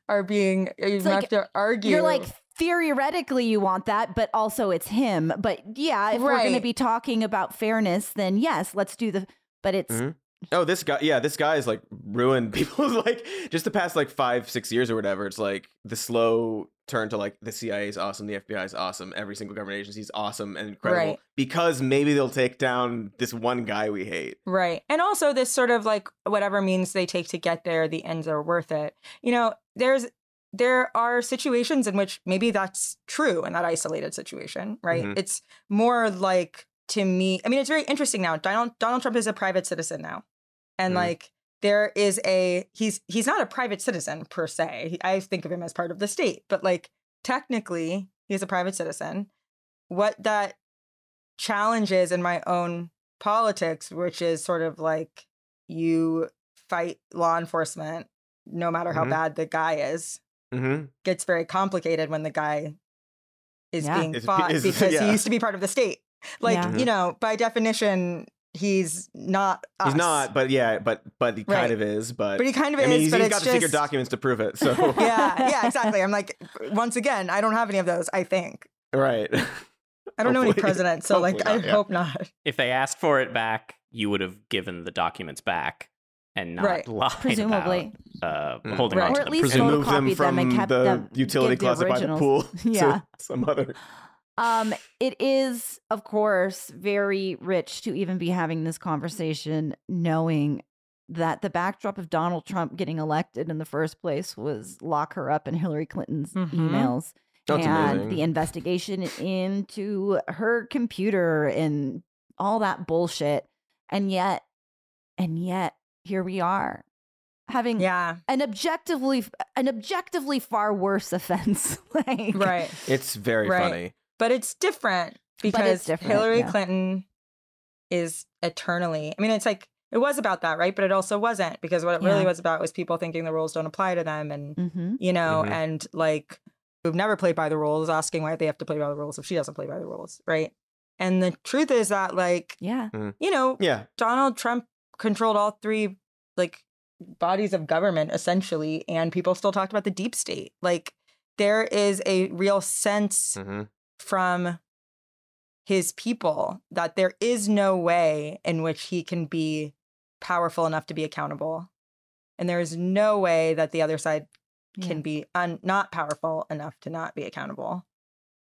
are being. You
like,
have to argue.
You're like theoretically you want that, but also it's him. But yeah, if we're going to be talking about fairness, then yes, let's do the. But it's
Mhm. Oh, this guy, yeah, this guy is like ruined people's like just the past like five, six years or whatever. It's like the slow turn to like the CIA is awesome, the FBI is awesome, every single government agency is awesome and incredible
Right.
because maybe they'll take down this one guy we hate.
Right. And also this sort of like whatever means they take to get there, the ends are worth it. You know, there's there are situations in which maybe that's true in that isolated situation, right?
Mhm.
It's more like to me, I mean, it's very interesting now. Donald Donald Trump is a private citizen now. And
Mhm.
like there is a he's he's not a private citizen per se. I think of him as part of the state, but like technically he's a private citizen. What that challenges in my own politics, which is sort of like you fight law enforcement no matter how
Mhm.
bad the guy is,
Mm-hmm.
gets very complicated when the guy is
Yeah.
being
Is-
fought
is-
because
yeah.
he used to be part of the state. Like,
Yeah.
you know, by definition, he's not us.
He's not, but yeah, but but he kind of is. But,
But he kind of
I mean,
is,
he's,
but
he's
it's
got the secret documents to prove it. So
yeah, yeah, exactly. I'm like, once again, I don't have any of those, I think.
right.
I don't know any
president,
presidents, so like, I
not, yeah.
hope not.
If they asked for it back, you would have given the documents back and not
Right.
lied
presumably,
about uh,
Mm.
holding
Right.
on
or at
them.
least
Presumably.
Remove them
photocopied them and
from
kept
the
them.
utility
give the
closet by the
originals.
pool. to
Yeah.
some other.
Um, it is, of course, very rich to even be having this conversation, knowing that the backdrop of Donald Trump getting elected in the first place was lock her up in Hillary Clinton's
Mhm.
emails
That's
and
amazing.
the investigation into her computer and all that bullshit. And yet, and yet, here we are having
Yeah,
an objectively an objectively far worse offense. like,
right.
It's very
Right.
funny.
But it's different
But it's
because
different,
Hillary
yeah.
Clinton is eternally. I mean, it's like it was about that, right? But it also wasn't because what it really was about was people thinking the rules don't apply to them, and
Mm-hmm.
you know,
Mhm.
and like who've never played by the rules, asking why they have to play by the rules if she doesn't play by the rules, right? And the truth is that, like,
Yeah.
you know,
Yeah.
Donald Trump controlled all three like bodies of government essentially, and people still talked about the deep state. Like, there is a real sense
hmm
from his people that there is no way in which he can be powerful enough to be accountable. And there is no way that the other side can
Yeah.
be un- not powerful enough to not be accountable.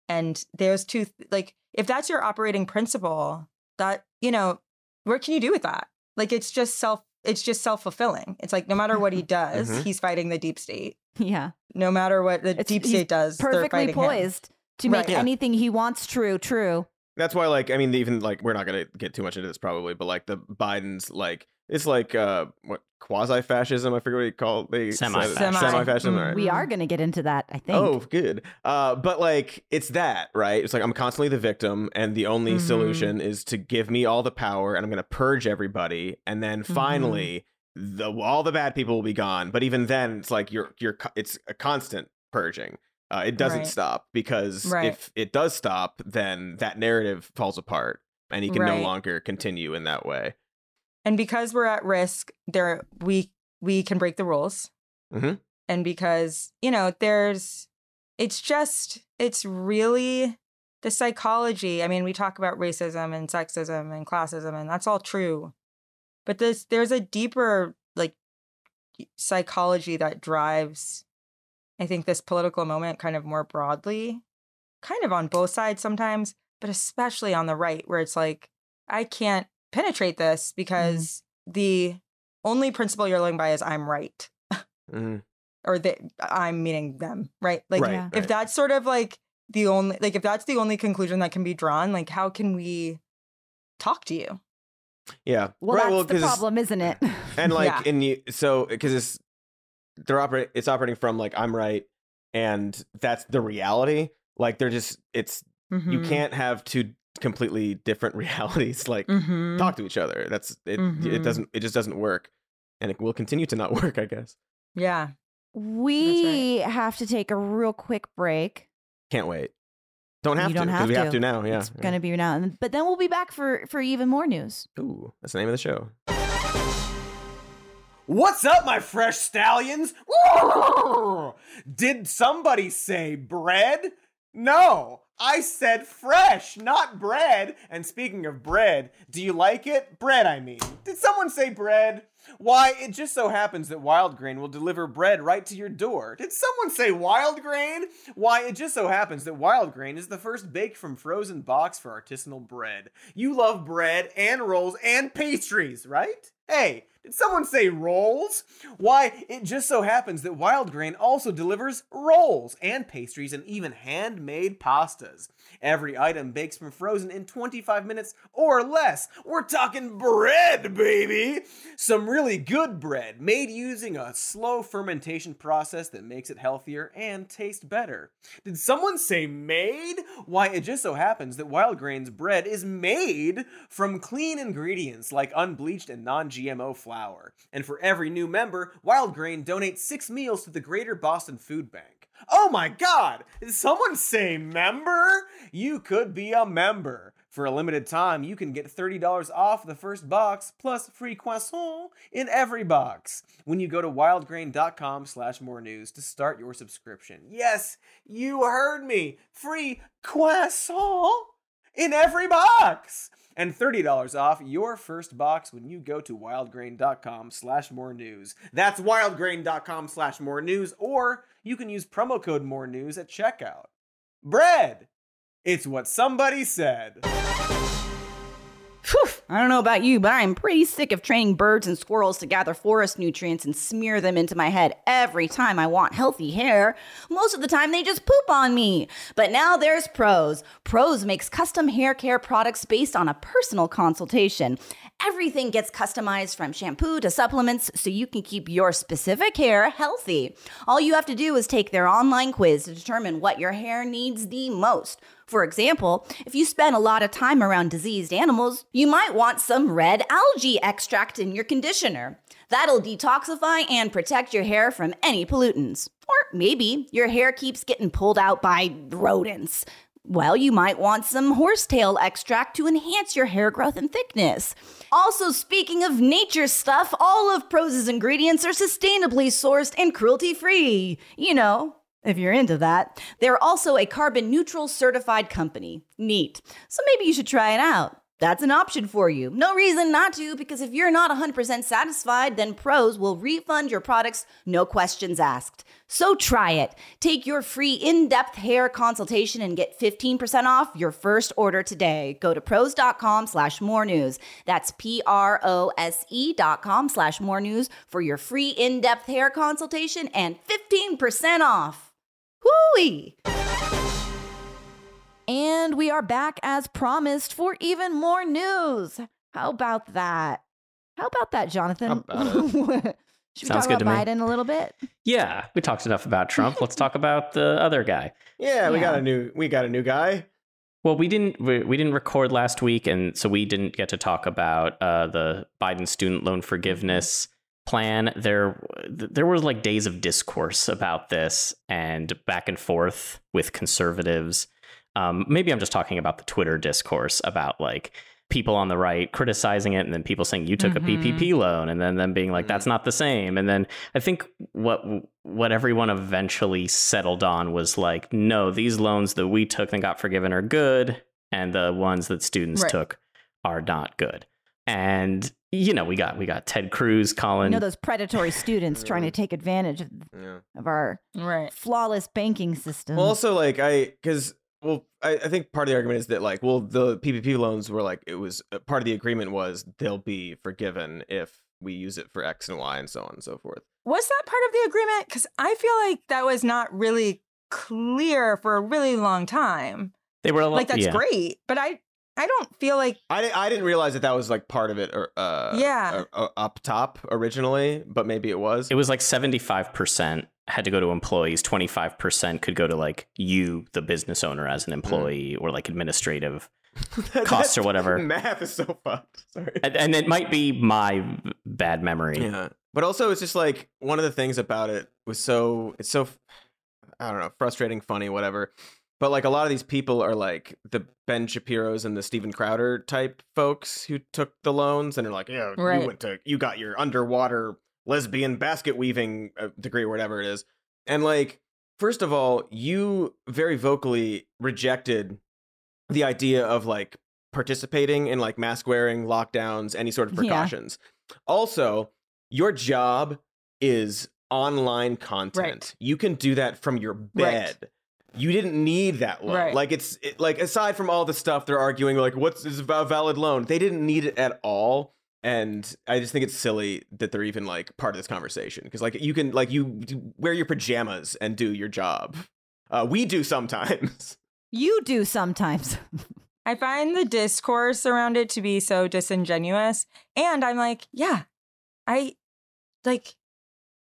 And there's two, like, if that's your operating principle, that, you know, what can you do with that? Like, it's just self, it's just self fulfilling. It's like no matter what he does,
Mhm.
he's fighting the deep state.
Yeah.
No matter what the
It's-
deep state does,
Perfectly
fighting him.
poised to make
Right. Yeah.
anything he wants true, true.
That's why, like, I mean, even like, we're not gonna get too much into this probably, but like the Biden's, like, it's like uh what quasi fascism. I forget what you call they
Semi-fascism.
Semi fascism.
Mm.
Right.
We are going to get into that, I think.
Oh, good. Uh, but like, it's that, right? It's like I'm constantly the victim, and the only
Mhm.
solution is to give me all the power, and I'm gonna purge everybody, and then
Mm-hmm.
finally, the all the bad people will be gone. But even then, it's like you're you're it's a constant purging. Uh, it doesn't
Right.
stop because
Right.
if it does stop, then that narrative falls apart, and he can no longer continue in that way.
And because we're at risk there we we can break the rules
Mhm.
and because you know there's it's just it's really the psychology. I mean, we talk about racism and sexism and classism, and that's all true. But this there's a deeper like psychology that drives, I think, this political moment kind of more broadly, kind of on both sides sometimes, but especially on the right, where it's like, I can't penetrate this because mm. the only principle you're living by is I'm right.
Mm.
or that I'm meaning them, right? Like
right,
if
right.
that's sort of like the only like if that's the only conclusion that can be drawn, like how can we talk to you?
Yeah.
Well,
right,
that's
well,
the
'cause-
problem, isn't it?
and like
Yeah.
and you so because it's they're operating it's operating from like i'm right and that's the reality like they're just it's you
Mhm.
can't have two completely different realities like
Mhm.
talk to each other that's it it
Mhm.
doesn't it just doesn't work and it will continue to not work i guess
Yeah.
we have to take a real quick break.
can't wait don't have
You
to
don't
because
have
we have
to.
to now yeah
It's gonna be now, but then we'll be back for for even more news.
ooh that's the name of the show
What's up, my fresh stallions? Did somebody say bread? No, I said fresh, not bread. And speaking of bread, do you like it? Bread, I mean. Did someone say bread? Why, it just so happens that Wild Grain will deliver bread right to your door. Did someone say Wild Grain? Why, it just so happens that Wild Grain is the first baked from frozen box for artisanal bread. You love bread and rolls and pastries, right? Hey, did someone say rolls? Why, it just so happens that Wild Grain also delivers rolls and pastries and even handmade pastas. Every item bakes from frozen in 25 minutes or less. We're talking bread, baby! Some really good bread made using a slow fermentation process that makes it healthier and taste better. Did someone say made? Why, it just so happens that Wild Grain's bread is made from clean ingredients like unbleached and non GMO flour. And for every new member, Wild Grain donates six meals to the Greater Boston Food Bank. Oh my god! Did someone say member? You could be a member. For a limited time, you can get $30 off the first box plus free croissant in every box when you go to wildgrain.com slash more news to start your subscription. Yes, you heard me. Free croissant in every box. And $30 off your first box when you go to wildgrain.com slash more news. That's wildgrain.com slash more news, or you can use promo code more news at checkout. Bread! It's what somebody said.
I don't know about you, but I'm pretty sick of training birds and squirrels to gather forest nutrients and smear them into my head every time I want healthy hair. Most of the time, they just poop on me. But now there's Prose. Prose makes custom hair care products based on a personal consultation. Everything gets customized from shampoo to supplements so you can keep your specific hair healthy. All you have to do is take their online quiz to determine what your hair needs the most. For example, if you spend a lot of time around diseased animals, you might want some red algae extract in your conditioner. That'll detoxify and protect your hair from any pollutants. Or maybe your hair keeps getting pulled out by rodents. Well, you might want some horsetail extract to enhance your hair growth and thickness. Also, speaking of nature stuff, all of Prose's ingredients are sustainably sourced and cruelty free. You know, if you're into that. They're also a carbon neutral certified company. Neat. So maybe you should try it out. That's an option for you. No reason not to, because if you're not 100% satisfied, then Prose will refund your products, no questions asked. So try it. Take your free in depth hair consultation and get 15% off your first order today. Go to prose.com slash more news. That's P R O S E dot com slash more news for your free in depth hair consultation and 15% off. Hooey! And we are back as promised for even more news. How about that? How about that, Jonathan?
How about
Should we
Sounds
talk
good to
about
me.
Biden a little bit?
Yeah, we talked enough about Trump. Let's talk about the other guy.
yeah we got a new we got a new guy
Well, we didn't we, we didn't record last week, and so we didn't get to talk about uh, the Biden student loan forgiveness plan. There there was like days of discourse about this and back and forth with conservatives. Um, maybe I'm just talking about the Twitter discourse about like people on the right criticizing it and then people saying you took
Mhm.
a PPP loan and then them being like that's not the same and then I think what what everyone eventually settled on was like no these loans that we took and got forgiven are good and the ones that students
Right.
took are not good and you know we got we got Ted Cruz Colin.
You
calling
know those predatory students trying to take advantage of,
Yeah.
of our
Right.
flawless banking system.
Well, also like I because well I, I think part of the argument is that like well the PPP loans were like it was uh, part of the agreement was they'll be forgiven if we use it for X and Y and so on and so forth.
Was that part of the agreement? Because I feel like that was not really clear for a really long time.
they were a lot,
Like that's
yeah.
great, but I I don't feel like
I, I didn't realize that that was like part of it or uh
Yeah.
uh, up top originally, but maybe it was.
It was like 75% had to go to employees, 25% could go to like you, the business owner, as an employee, or like administrative.
That-
costs or whatever.
Math is so fucked. Sorry.
And, and it might be my bad memory.
Yeah. But also it's just like one of the things about it was so it's so I don't know, frustrating, funny, whatever. But like a lot of these people are like the Ben Shapiro's and the Steven Crowder type folks who took the loans and are like, yeah,
Right.
you went to you got your underwater lesbian basket weaving uh, degree or whatever it is. And like first of all, you very vocally rejected the idea of like participating in like mask wearing, lockdowns, any sort of
Yeah.
precautions. Also, your job is online content.
Right.
You can do that from your bed.
Right.
You didn't need that loan.
Right.
Like it's it, like aside from all the stuff they're arguing, like what's is a valid loan? They didn't need it at all. And I just think it's silly that they're even like part of this conversation because like you can like you do- wear your pajamas and do your job. Uh, we do sometimes.
you do sometimes.
I find the discourse around it to be so disingenuous. And I'm like, yeah, I like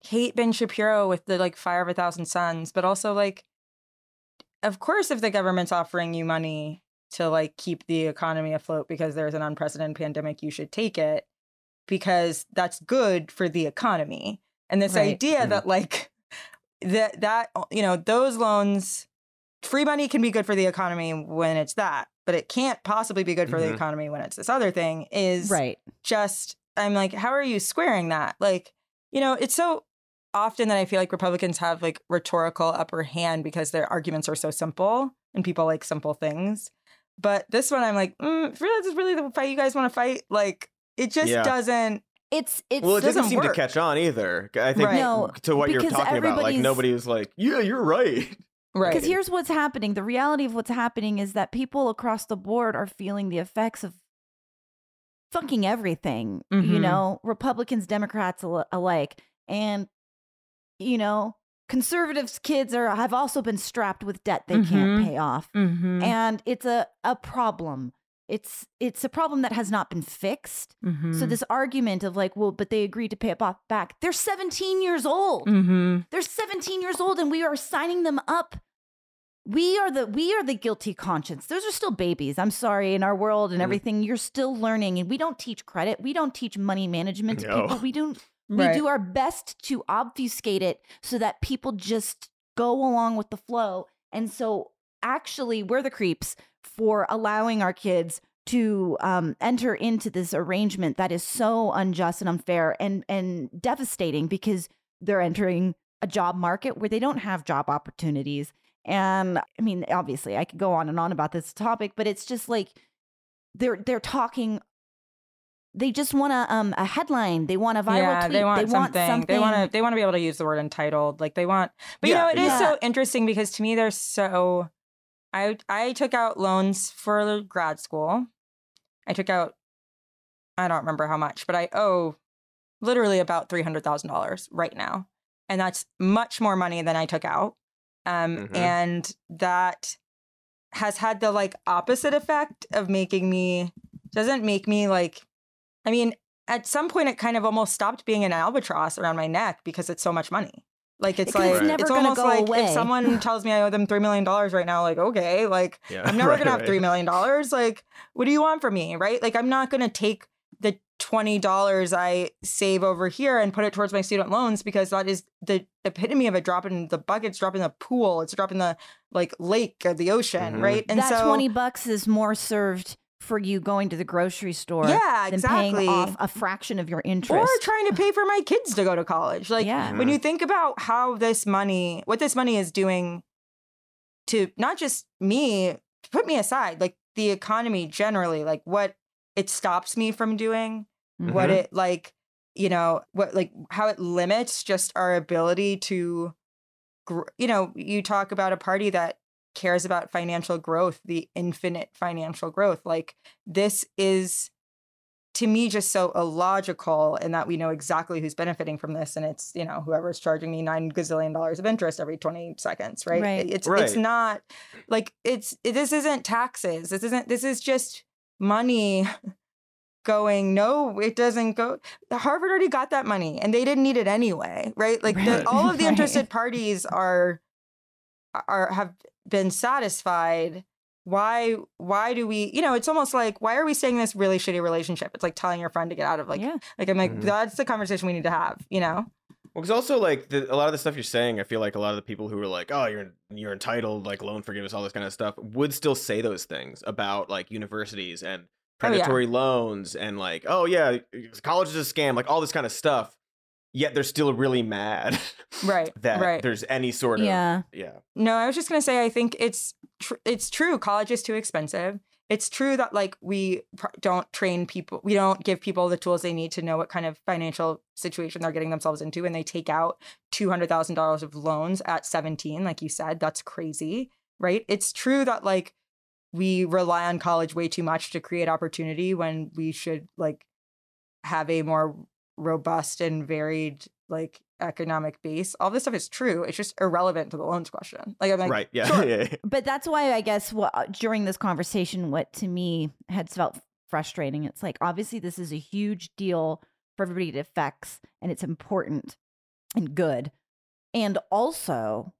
hate Ben Shapiro with the like Fire of a Thousand Suns, but also like, of course, if the government's offering you money to like keep the economy afloat because there's an unprecedented pandemic, you should take it because that's good for the economy. And this
Right.
idea
Mhm.
that like that that you know those loans free money can be good for the economy when it's that, but it can't possibly be good for the
Mhm.
economy when it's this other thing is
right.
just I'm like, how are you squaring that? Like, you know, it's so often that I feel like Republicans have like rhetorical upper hand because their arguments are so simple and people like simple things. But this one, I'm like, mm, really, this is really the fight you guys want to fight? Like, it just
Yeah.
doesn't.
It's it's
well, it doesn't
doesn't
seem
work.
to catch on either. I think
Right.
No,
to what you're talking about, like
everybody's-
nobody was like, "Yeah, you're right."
Right.
Because here's what's happening. The reality of what's happening is that people across the board are feeling the effects of fucking everything, you
Mhm.
know, Republicans, Democrats al- alike. And, you know, conservatives' kids are have also been strapped with debt they can't
Mhm.
pay off.
Mhm.
And it's a, a problem. It's it's a problem that has not been fixed. So
Mhm.
this argument of like, well, but they agreed to pay it back. They're 17 years old.
Mhm.
They're 17 years old and we are signing them up. We are the we are the guilty conscience. Those are still babies. I'm sorry in our world and
Mm.
everything you're still learning and we don't teach credit. We don't teach money management to
No.
people. We don't
Right.
we do our best to obfuscate it so that people just go along with the flow. And so actually we're the creeps for allowing our kids to um, enter into this arrangement that is so unjust and unfair and and devastating because they're entering a job market where they don't have job opportunities. And I mean, obviously, I could go on and on about this topic, but it's just like they're they're talking. They just want a um a headline. They want a viral
yeah,
tweet.
they want,
they want
something. They want to. They want to be able to use the word entitled. Like they want. But
Yeah,
you know, it is
yeah.
so interesting because to me, they're so. I I took out loans for grad school. I took out. I don't remember how much, but I owe literally about three hundred thousand dollars right now, and that's much more money than I took out. Um,
Mhm.
and that has had the like opposite effect of making me doesn't make me like I mean, at some point it kind of almost stopped being an albatross around my neck because it's so much money. Like it's
Because
like
it's
never
it's
gonna
almost
go
like
away.
if someone tells me I owe them three million dollars right now, like okay, like
Yeah,
I'm never
right,
gonna have three million dollars. Like, what do you want from me, right? Like, I'm not gonna take the twenty dollars I save over here and put it towards my student loans because that is the epitome of a drop in the bucket. It's drop in the pool. It's a drop in the like lake or the ocean,
Mhm.
right? And
that
so
20 bucks is more served for you going to the grocery store
Yeah,
than
exactly.
paying off a fraction of your interest.
or trying to pay for my kids to go to college. Like
Yeah.
when you think about how this money, what this money is doing to not just me, put me aside, like the economy generally, like what it stops me from doing, what
Mhm.
it like, you know, what like how it limits just our ability to, you know, you talk about a party that cares about financial growth, the infinite financial growth. Like this is to me just so illogical in that we know exactly who's benefiting from this and it's you know whoever's charging me nine gazillion dollars of interest every 20 seconds right,
Right.
it's it's not like it's it, this isn't taxes this isn't this is just money going no it doesn't go harvard already got that money and they didn't need it anyway right like the, all of the
Right.
interested parties are are have been satisfied why why do we you know it's almost like why are we staying in this really shitty relationship it's like telling your friend to get out of like
yeah.
like i'm like
Mhm.
that's the conversation we need to have you know
Well, because also like the, a lot of the stuff you're saying, I feel like a lot of the people who are like, "Oh, you're you're entitled, like loan forgiveness, all this kind of stuff," would still say those things about like universities and
Oh, yeah.
predatory loans and like, "Oh yeah, college is a scam," like all this kind of stuff. Yet they're still really mad
right
that
right
there's any sort of
Yeah.
yeah.
No, I was just gonna say I think it's tr- it's true. College is too expensive. It's true that like we pr- don't train people, we don't give people the tools they need to know what kind of financial situation they're getting themselves into, and they take out two hundred thousand dollars of loans at seventeen, like you said. That's crazy, right? It's true that like we rely on college way too much to create opportunity when we should like have a more robust and varied like economic base. All this stuff is true. It's just irrelevant to the loans question. Like I'm like,
right. Yeah.
sure.
yeah.
But that's why I guess what uh, during this conversation, what to me had felt frustrating. It's like obviously this is a huge deal for everybody it affects, and it's important and good. And also,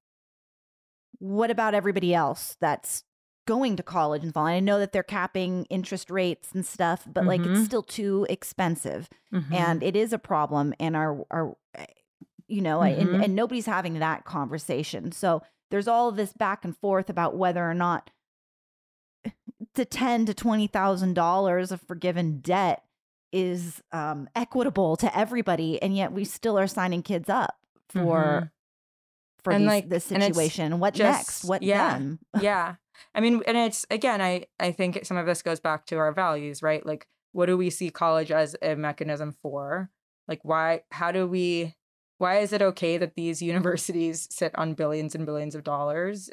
what about everybody else that's going to college and falling? I know that they're capping interest rates and stuff, but like it's
Mhm.
still too expensive
Mm-hmm.
and it is a problem and our our eh, you know and,
Mhm.
and nobody's having that conversation so there's all of this back and forth about whether or not the ten to twenty thousand dollars of forgiven debt is um, equitable to everybody, and yet we still are signing kids up for for
Mm-hmm. And,
these,
like-
this
and
situation. What
just-
next? What
yeah.
then?
yeah. I mean, and it's again, I I think some of this goes back to our values, right? Like, what do we see college as a mechanism for? Like, why? How do we? Why is it okay that these universities sit on billions and billions of dollars?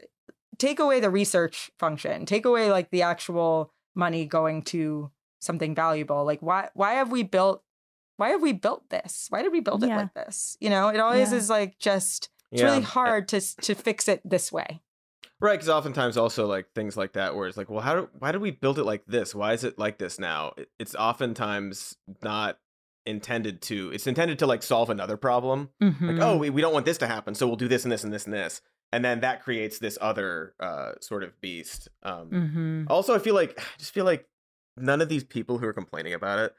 Take away the research function. Take away like the actual money going to something valuable. Like, why? Why have we built? Why have we built this? Why did we build it
Yeah.
like this? You know, it always
Yeah.
is like just. It's
Yeah.
really hard to to fix it this way.
Right, because oftentimes also like things like that, where it's like, well, how do why did we build it like this? Why is it like this now? It's oftentimes not intended to. It's intended to like solve another problem. Like, oh, we, we don't want this to happen, so we'll do this and this and this and this, and then that creates this other uh, sort of beast. Um,
Mm-hmm.
Also, I feel like I just feel like none of these people who are complaining about it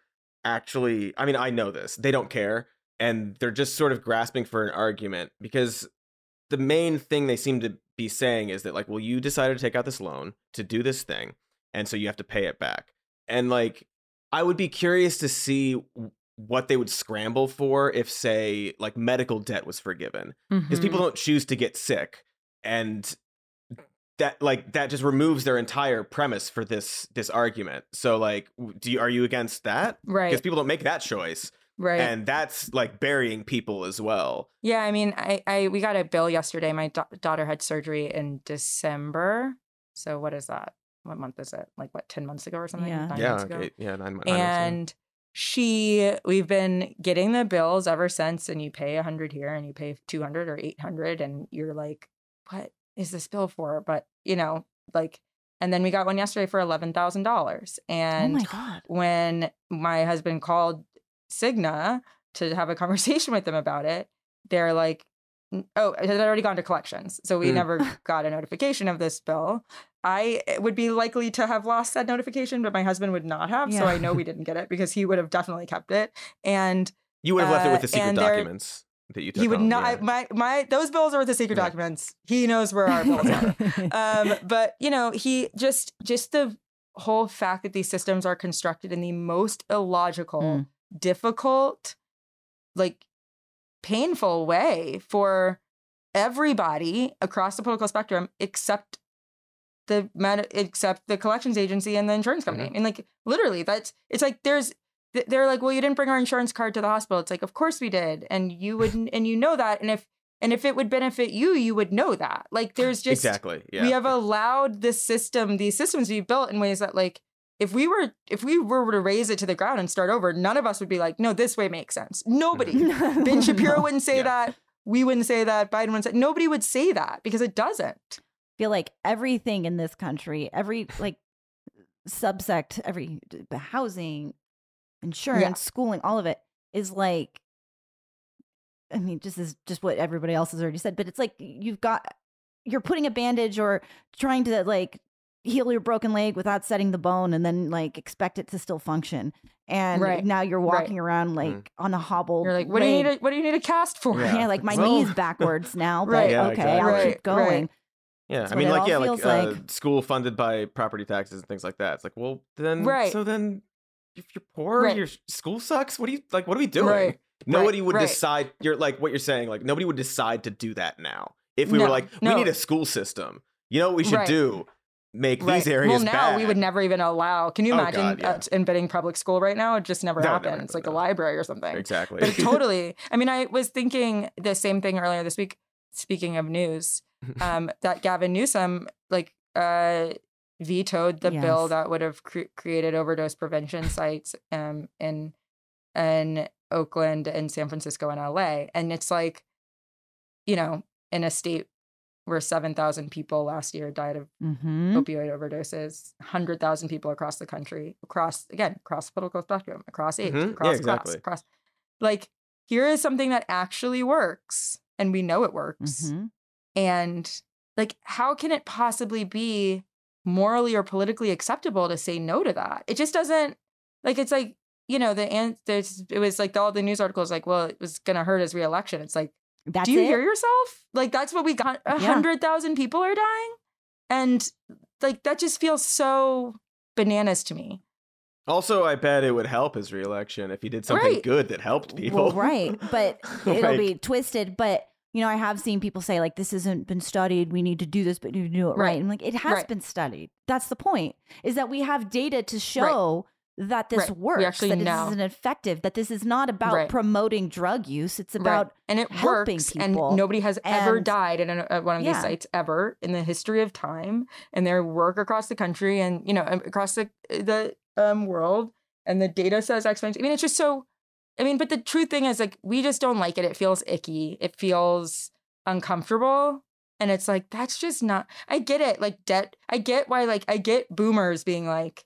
actually. I mean, I know this. They don't care, and they're just sort of grasping for an argument because the main thing they seem to be saying is that like, well, you decided to take out this loan to do this thing, and so you have to pay it back. And like, I would be curious to see what they would scramble for if, say, like medical debt was forgiven because
Mm-hmm.
people don't choose to get sick and that like that just removes their entire premise for this this argument so like do you are you against that
Right?
because people don't make that choice
right.
and that's like burying people as well
yeah, I mean, I, I we got a bill yesterday. My da- daughter had surgery in December. So what is that? What month is it? Like what, ten months ago or something?
Yeah.
Nine
yeah
months ago?
okay, yeah nine, nine months, yeah.
and she we've been getting the bills ever since and you pay a hundred here and you pay 200 or 800 and you're like what is this bill for but you know like and then we got one yesterday for $11000 and
oh
and
my god!
when my husband called Cigna to have a conversation with them about it, they're like, "N- oh, it had already gone to collections. So we
Mm.
never got a notification of this bill. I would be likely to have lost that notification, but my husband would not have. So I know we didn't get it because he would have definitely kept it. And
you would have left it with
uh,
the secret documents that you took
he would not,
yeah.
my, my, those bills are with the secret
Yeah.
documents. He knows where our bills are um but you know he just just the whole fact that these systems are constructed in the most illogical,
Mm.
Difficult, like painful way for everybody across the political spectrum except the med- except the collections agency and the insurance company. Mm-hmm. And like literally that's it's like there's they're like, well, you didn't bring our insurance card to the hospital. It's like, of course we did, and you wouldn't, and you know that, and if and if it would benefit you, you would know that. Like, there's just
exactly. Yeah.
we have allowed this system, these systems we built in ways that like if we were if we were to raze it to the ground and start over, none of us would be like, no, this way makes sense. Nobody. Mm-hmm. Ben Shapiro
No.
wouldn't say
Yeah.
that. We wouldn't say that. Biden wouldn't say. Nobody would say that because it doesn't.
feel like everything in this country, every like subsect, every the housing, insurance, schooling, all of it is like I mean, just is just what everybody else has already said, but it's like you've got you're putting a bandage or trying to like heal your broken leg without setting the bone and then like expect it to still function. And
Right.
now you're
Right.
walking around like
Mm.
on a hobble.
You're like, what do you need? A, what do you need a cast for?
Yeah.
Yeah, like my
Well-
knee's backwards now, but
Right.
Yeah,
okay,
exactly.
I'll
Right,
keep going.
right.
Yeah,
That's
I mean, like, yeah, like,
feels
uh,
like.
school funded by property taxes and things like that. It's like, well, then,
Right.
So then, if you're poor,
Right.
your school sucks. What do you like? What are we doing?
Right.
Nobody would
right.
decide. You're like what you're saying. Like nobody would decide to do that now. If we were
No,
like,
no.
we need a school system. You know what we should
Right.
do? Make
Right.
these areas
Well, now we would never even allow. Can you
Oh,
imagine
God, yeah.
uh, embedding public school right now? It just never
That would never
happens.
happen,
like a library or something.
exactly.
But totally. I mean, I was thinking the same thing earlier this week. Speaking of news, um, that Gavin Newsom like uh, vetoed the bill that would have cre- created overdose prevention sites um, in in Oakland and San Francisco and LA. And it's like, you know, in a state where seven thousand people last year died of
Mm-hmm.
opioid overdoses, 100,000 people across the country, across, again, across the political spectrum, across age,
Mhm. Yeah,
across
exactly.
class, across. Like, here is something that actually works, and we know it works.
Mm-hmm.
And, like, how can it possibly be morally or politically acceptable to say no to that? It just doesn't, like, it's like, you know, the, and there's, it was like all the news articles, like, well, it was going to hurt his reelection. It's like,
That's
do you
it.
hear yourself? Like that's what we got. A
Yeah.
hundred thousand people are dying, and like that just feels so bananas to me.
also, I bet it would help his reelection if he did something
Right.
good that helped people.
Well, right, but it'll
Like-
be twisted. But you know, I have seen people say like, "This hasn't been studied. We need to do this, but you need to do it right."
Right.
And like, it has
Right.
been studied. That's the point. Is that we have data to show that this
Right.
Works. that
know.
this is an effective. That this is not about
Right.
promoting drug use. It's
Right.
about
and it
helping
works,
people.
and nobody has ever died in a, at one of
Yeah.
these sites ever in the history of time. And their work across the country and you know um, across the the um, world, and the data says exponentially. I mean, it's just so. I mean, but the true thing is like we just don't like it. It feels icky. It feels uncomfortable. And it's like, that's just not, I get it. Like, debt, I get why, like, I get boomers being like,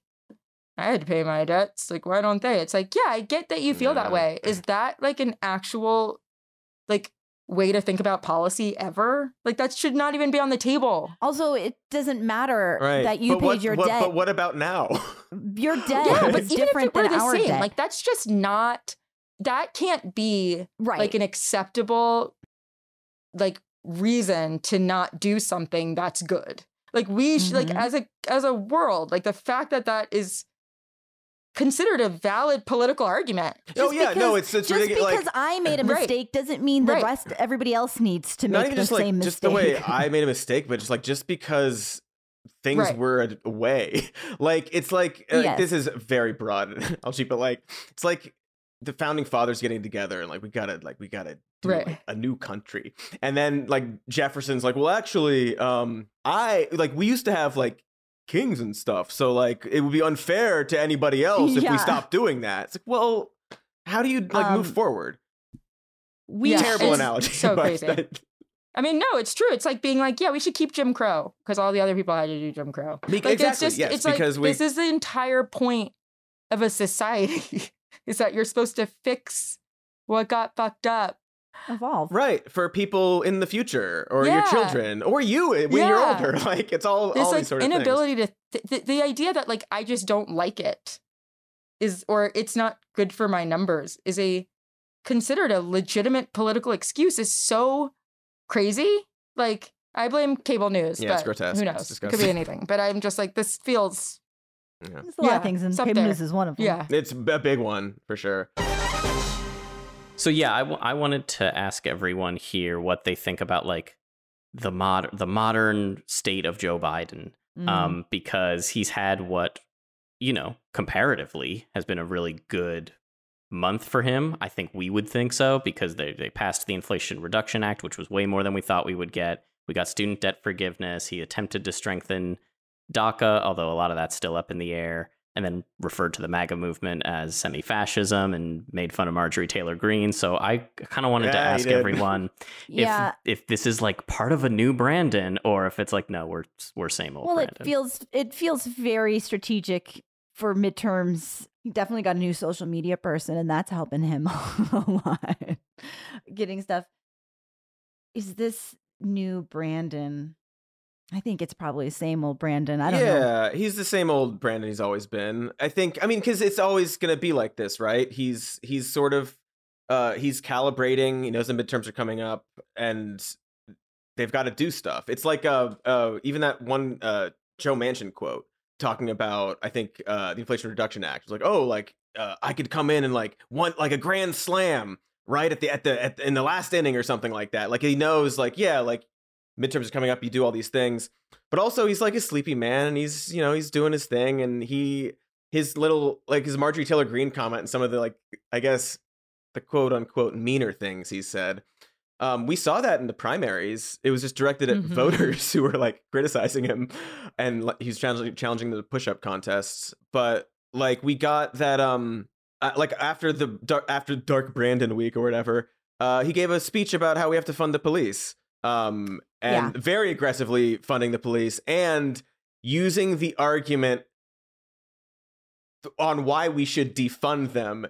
I had to pay my debts. Like, why don't they? It's like, yeah, I get that you feel that way. Is that like an actual, like, way to think about policy ever? Like, that should not even be on the table.
also. It doesn't matter
Right.
that you
but
paid
what,
your
what,
debt.
But what about now?
your debt
Yeah, but
is
even if
different
it were the same,
debt.
like, that's just not, that can't be
right.
like an acceptable like reason to not do something that's good like we sh- like
Mhm.
as a as a world like the fact that that is considered a valid political argument
oh
Just
yeah, no, it's it's
just
ridiculous.
because
Like,
I made a
Right.
mistake doesn't mean the
Right.
rest everybody else needs to
not
make
even
the
just like
same
just the way I made a mistake, but just like just because things
Right.
were a- away, like it's like uh,
Yes.
this is very broad, I'll cheap, but like it's like the founding fathers getting together and like we gotta like we gotta do
Right.
like, a new country, and then like Jefferson's like, well, actually, um, I like we used to have like kings and stuff, so like it would be unfair to anybody else if we stopped doing that. It's like, well, how do you like move
Um,
forward?
we
Yeah,
Terrible
it's
analogy.
so
but
crazy.
that-
i mean no it's true it's like being like yeah we should keep jim crow because all the other people had to do jim crow
Be-
like it's
exactly,
just
yes,
it's like
because we-
this is the entire point of a society is that you're supposed to fix what got fucked up
evolve.
Right, for people in the future or your children or you eh, when you're older. Like it's all
this
all
like
these sort of
inability to th- the, the idea that like i just don't like it is or it's not good for my numbers is a considered a legitimate political excuse is so crazy like i blame cable news
Yeah, it's
but
grotesque.
who knows it could be anything but i'm just like this feels
Yeah.
There's a lot
Yeah,
of things, and
it's up
paper
there.
news is one of them.
Yeah.
It's a big one for sure.
So yeah, I, w- I wanted to ask everyone here what they think about like the mod the modern state of Joe Biden,
Mhm.
um, because he's had what you know comparatively has been a really good month for him. I think we would think so because they they passed the Inflation Reduction Act, which was way more than we thought we would get. We got student debt forgiveness. He attempted to strengthen DACA, although a lot of that's still up in the air, and then referred to the MAGA movement as semi fascism and made fun of Marjorie Taylor Greene. So I kind of wanted to
Yeah, he
ask everyone
yeah.
if if this is like part of a new Brandon or if it's like, no, we're we're same old
Well,
Brandon.
it feels it feels very strategic for midterms. He definitely got a new social media person, and that's helping him a lot. Getting stuff. Is this new Brandon? I think it's probably the same old Brandon. I don't know.
yeah, he's the same old Brandon he's always been. I think. I mean, because it's always gonna be like this, right? He's he's sort of uh he's calibrating. He knows the midterms are coming up, and they've got to do stuff. It's like uh uh even that one uh Joe Manchin quote talking about I think uh the Inflation Reduction Act. It's like oh like uh, I could come in and like want like a grand slam right at the at the at in the last inning or something like that. Like he knows like yeah like midterms are coming up. You do all these things, but also he's like a sleepy man and he's you know he's doing his thing and he his little like his Marjorie Taylor Greene comment and some of the like I guess the quote unquote meaner things he said. Um, we saw that in the primaries. It was just directed at
Mhm.
voters who were like criticizing him, and like, he's challenging challenging the push-up contests. But like we got that um uh, like after the dark, after Dark Brandon week or whatever, uh, he gave a speech about how we have to fund the police, um, and very aggressively funding the police and using the argument on why we should defund them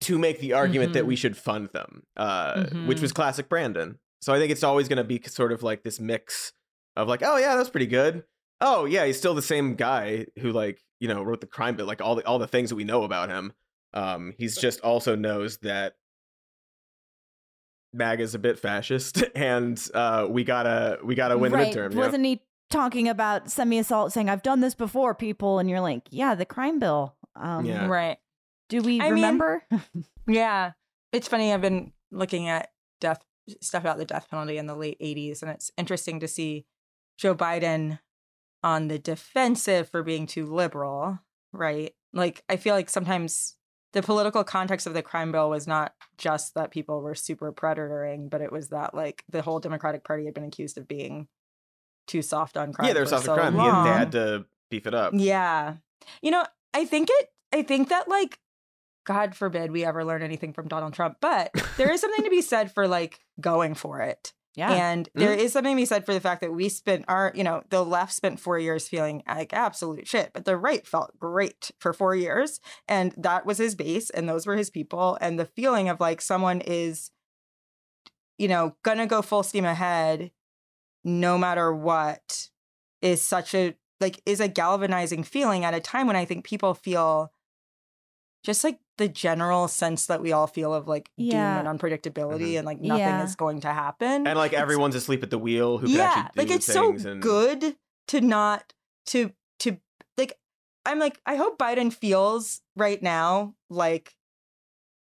to make the argument that
Mhm.
we should fund them, uh, which
Mhm.
was classic Brandon. So I think it's always going to be sort of like this mix of like, oh yeah, that's pretty good. Oh yeah, he's still the same guy who like you know wrote the crime bill, like all the all the things that we know about him. Um, he's just also knows that MAGA's a bit fascist, and uh, we gotta we gotta win
right.
the midterm.
Wasn't he talking about semi-assault, saying "I've done this before, people"? And you're like, "Yeah, the crime bill." Um,
Yeah.
Right.
Do we
I mean-
remember?
Yeah. It's funny. I've been looking at death stuff about the death penalty in the late 80s, and it's interesting to see Joe Biden on the defensive for being too liberal, right? Like, I feel like sometimes the political context of the crime bill was not just that people were super predatoring, but it was that, like, the whole Democratic Party had been accused of being too soft on crime.
yeah, they're soft
so
crime. He
long.
they had to beef it up.
Yeah. You know, I think it, I think that like, God forbid we ever learn anything from Donald Trump, but there is something to be said for like going for it.
Yeah.
And there mm-hmm. is something to be said for the fact that we spent our, you know, the left spent four years feeling like absolute shit, but the right felt great for four years. And that was his base, and those were his people. And the feeling of like someone is, you know, gonna go full steam ahead no matter what is such a, like, is a galvanizing feeling at a time when I think people feel just like the general sense that we all feel of like
Yeah.
doom and unpredictability
Mhm.
and like nothing
Yeah.
is going to happen
And like
It's-
everyone's asleep at the wheel who could
yeah
actually do
like it's so
and
good to not to to like i'm like i hope biden feels right now like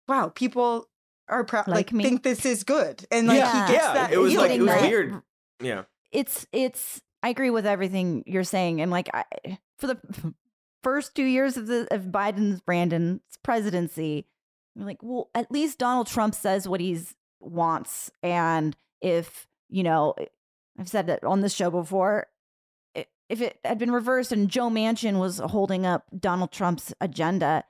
wow people are proud
Like
like,
me.
think this is good and like
Yeah.
he gets
Yeah,
that
it was like-
it
feeling,
was
right?
weird. Yeah.
it's it's i agree with everything you're saying and like I, for the first two years of the of biden's brandon's presidency I'm like well at least donald trump says what he's wants and if you know i've said it on this show before if it had been reversed and joe manchin was holding up donald trump's agenda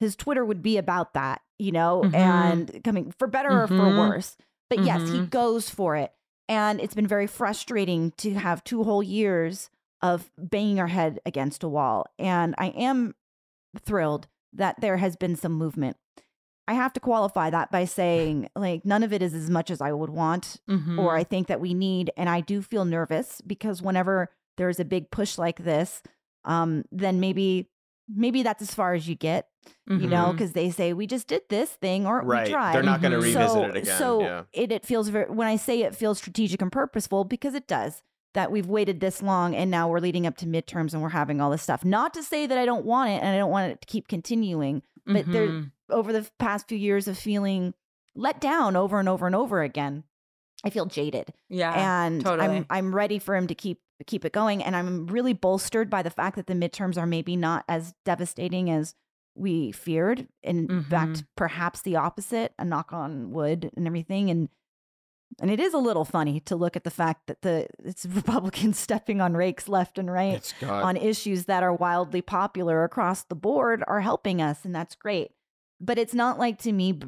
his twitter would be about that you know
Mhm.
and coming for better or for
Mhm.
worse but yes he
Mhm.
goes for it and it's been very frustrating to have two whole years of banging our head against a wall. And I am thrilled that there has been some movement. I have to qualify that by saying, like, none of it is as much as I would want
Mm-hmm.
or I think that we need. And I do feel nervous because whenever there's a big push like this, um, then maybe maybe that's as far as you get, you know, because they say we just did this thing or
Right.
we tried.
They're not going to revisit
so,
it again.
So
yeah.
it, it feels very, when I say it feels strategic and purposeful, because it does. That we've waited this long and now we're leading up to midterms and we're having all this stuff. Not to say that I don't want it and I don't want it to keep continuing, but there
Mhm.
over the past few years of feeling let down over and over and over again, I feel jaded
yeah,
and
totally.
I'm I'm ready for him to keep keep it going. And I'm really bolstered by the fact that the midterms are maybe not as devastating as we feared. In
Mm-hmm.
fact, perhaps the opposite. A knock on wood and everything. And and it is a little funny to look at the fact that the it's Republicans stepping on rakes left and right
It's
on issues that are wildly popular across the board are helping us, and that's great. But it's not like to me,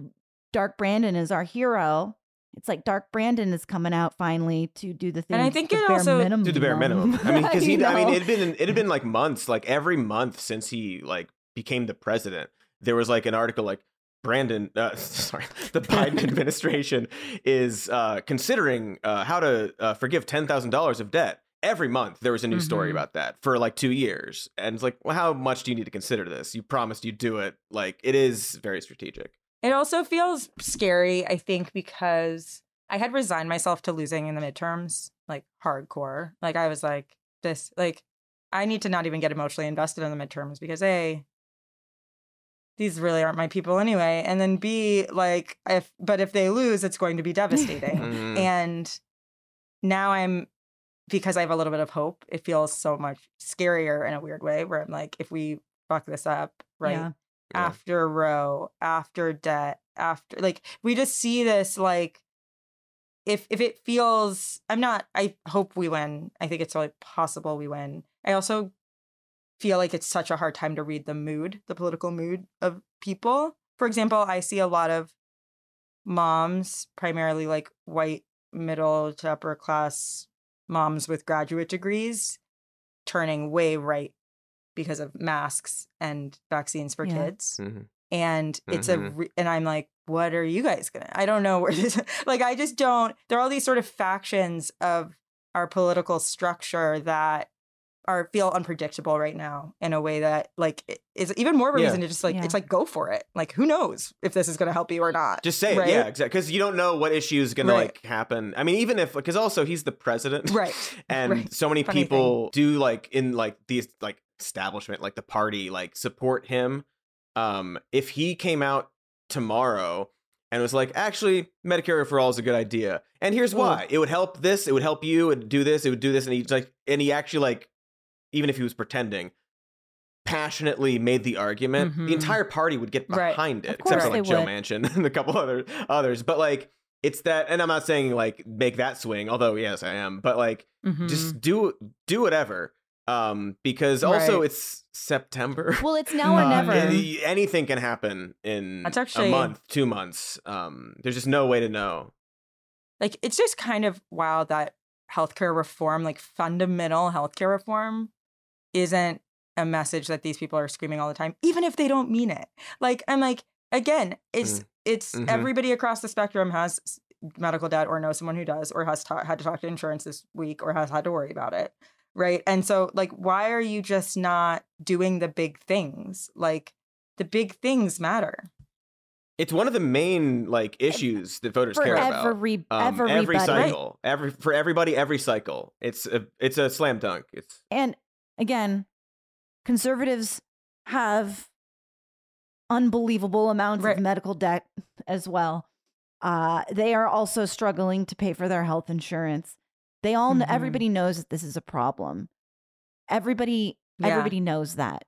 Dark Brandon is our hero. It's like Dark Brandon is coming out finally to do the thing.
And I think
the
it also-
minimum.
do the bare minimum. I mean, because he,
You
I mean, it had been it had been like months, like every month since he like became the president. There was like an article like Brandon, uh, sorry, the Biden administration is uh, considering uh, how to uh, forgive ten thousand dollars of debt. Every month there was a new story
Mhm.
about that for like two years, and it's like, well, how much do you need to consider this? You promised you'd do it. Like, it is very strategic.
It also feels scary, I think, because I had resigned myself to losing in the midterms, like hardcore. Like I was like, this, like, I need to not even get emotionally invested in the midterms because A, these really aren't my people anyway. And then B, like, if, but if they lose, it's going to be devastating.
Mhm.
and now I'm, because I have a little bit of hope, it feels so much scarier in a weird way where I'm like, if we fuck this up, right?
Yeah.
Yeah.
after Roe after debt after like we just see this like if if it feels i'm not i hope we win i think it's really possible we win i also feel like it's such a hard time to read the mood the political mood of people for example i see a lot of moms primarily like white middle to upper class moms with graduate degrees turning way right because of masks and vaccines for
Yeah.
kids
Mhm.
and it's a
Mhm.
re- and i'm like what are you guys gonna i don't know where this like i just don't there are all these sort of factions of our political structure that are feel unpredictable right now in a way that like is even more of a
Yeah.
reason to just like
Yeah.
it's like go for it like who knows if this is going to help you or not
Just say it,
right?
yeah, exactly. Because you don't know what issue is going to like happen. I mean, even if because also he's the president,
right
and
right.
so many
Funny thing.
people do like in like these like establishment, like the party, like support him. Um, if he came out tomorrow and was like, actually, Medicare for all is a good idea, and here's
Ooh.
why: it would help this, it would help you, it would do this, it would do this, and he's like, and he actually like, even if he was pretending. Passionately made the argument.
Mhm.
The entire party would get
Right.
behind it, except for like Joe
would.
Manchin and a couple other others. But like, it's that, and I'm not saying like make that swing, although yes, I am. But like,
Mhm.
just do do whatever um because also
Right.
it's september
Well, it's now or
Uh,
never.
Any- anything can happen in
That's actually-
a month two months um there's just no way to know
like it's just kind of wild that healthcare reform, like fundamental healthcare reform, isn't a message that these people are screaming all the time, even if they don't mean it. Like I'm like, again, it's it's
Mhm.
everybody across the spectrum has medical debt or knows someone who does or has ta- had to talk to insurance this week or has had to worry about it. Right. And so like why are you just not doing the big things? Like the big things matter.
it's one of the main like issues that voters
for
care about
every
um,
everybody.
every cycle every for everybody every cycle it's a it's a slam dunk it's
And again, conservatives have unbelievable amounts
Right.
of medical debt as well. Uh, they are also struggling to pay for their health insurance. They all, kn-
Mhm.
everybody knows that this is a problem. Everybody,
Yeah.
everybody knows that.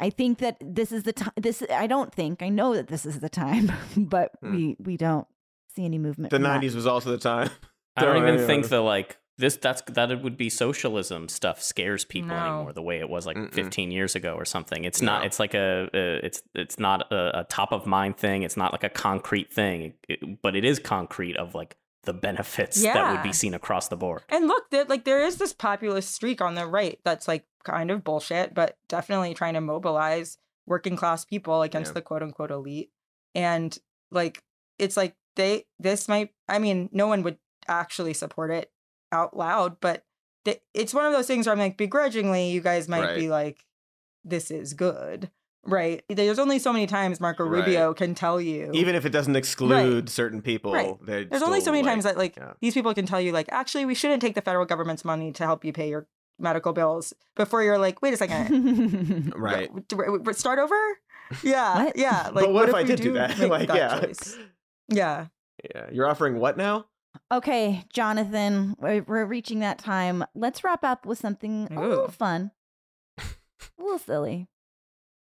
I think that this is the time. This I don't think I know that this is the time, but
Hmm.
we we don't see any movement.
the
from that.
90s was also the time
I don't
Don't
even
worry
think
about
the like this that's that it would be socialism stuff scares people
No.
anymore the way it was like
Mm-mm.
15 years ago or something. It's
No.
not it's like a, a it's it's not a, a top of mind thing. It's not like a concrete thing, It- but it is concrete of like the benefits that would be seen across the board.
And look, there, like there is this populist streak on the right that's like kind of bullshit, but definitely trying to mobilize working class people against
Yeah.
the quote unquote elite. And like it's like they this might I mean, no one would actually support it out loud, but th- it's one of those things where I'm like begrudgingly you guys might
Right.
be like this is good. right? There's only so many times Marco
Right.
Rubio can tell you.
Even if it doesn't exclude certain people,
Right. There's only so many
like-
times that like
yeah.
these people can tell you like actually we shouldn't take the federal government's money to help you pay your medical bills before you're like wait a second
right.
d- w- w- start over yeah
What?
yeah like
but what, if I
we
did do that?
make
like, yeah,
choice? yeah
yeah. You're offering what now?
Okay, Jonathan, we're, we're reaching that time. Let's wrap up with something a little fun, a little silly.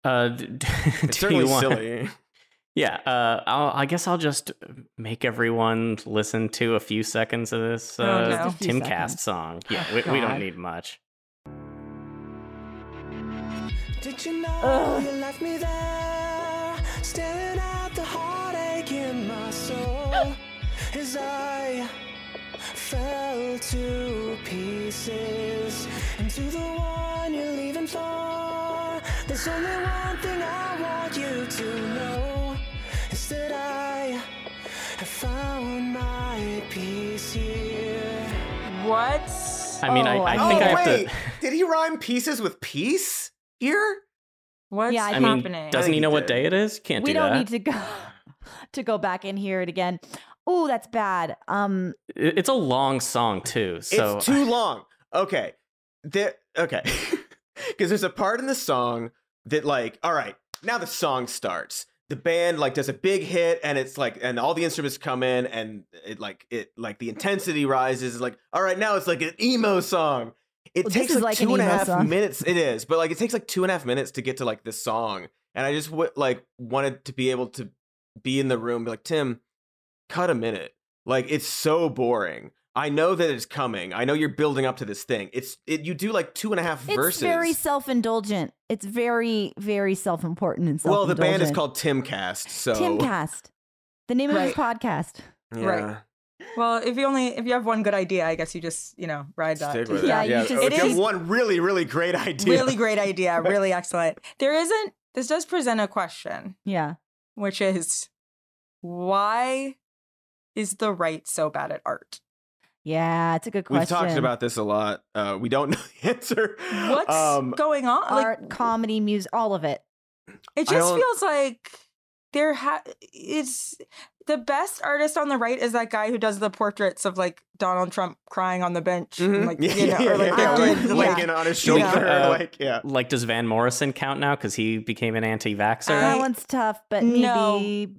Uh, d- d-
It's
do
certainly
you want?
silly.
Yeah, uh, I'll, I guess I'll just make everyone listen to a few seconds of this
Oh,
uh,
Just
a few
Timcast song. Yeah,
Oh,
we, we don't need much.
Did you know
Ugh.
you left me there, staring at the heartache in my soul as I fell to pieces into the one you're leaving for? There's only one thing I want you to know is that I have found my peace here.
what
I mean,
Oh,
I, I
I
think
oh
I have
wait,
to.
did he rhyme pieces with peace here?
what's
Yeah, I
I mean,
happening
doesn't he
he
know what day it is? Can't
we
do
don't need to go to go back and hear it again. Oh, that's bad. Um,
It's a long song too, so
it's too long. Okay, there. Okay, because there's a part in the song that, like, all right, now the song starts. The band like does a big hit, and it's like, and all the instruments come in, and it like it like the intensity rises. Like, all right, now it's like an emo song. It
Well,
takes
is
like,
like an
and a half
song.
minutes. It is, but like it takes like two and a half minutes to get to like this song, and I just w- like wanted to be able to be in the room, be like Tim, cut a minute. Like it's so boring. I know that it's coming. I know you're building up to this thing. It's it. You do like two and a half
it's
verses.
It's very self-indulgent. It's very, very self-important and
well, the band is called Timcast. So
Timcast. The name of his podcast.
yeah.
Right. well if you only if you have one good idea i guess you just you know ride that
Stick
to
with
the-
it.
Yeah, you
Yeah,
just-
If
It
you have
is-
one really, really great idea.
really great idea really excellent there isn't this does present a question
Yeah.
which is why is the right so bad at art?
Yeah, it's a good question.
We've talked about this a lot. Uh, we don't know the answer.
What's
Um,
going on?
art,
like,
comedy, music, all of it.
it just feels like there ha it's the best artist on the right is that guy who does the portraits of like Donald Trump crying on the bench, and,
mhm.
like
yeah,
you know,
yeah,
or like
yeah,
they're
yeah.
On his
You
shoulder.
know.
Uh,
like, yeah.
like, does Van Morrison count now because he became an anti-vaxxer?
that one's tough, but
No.
maybe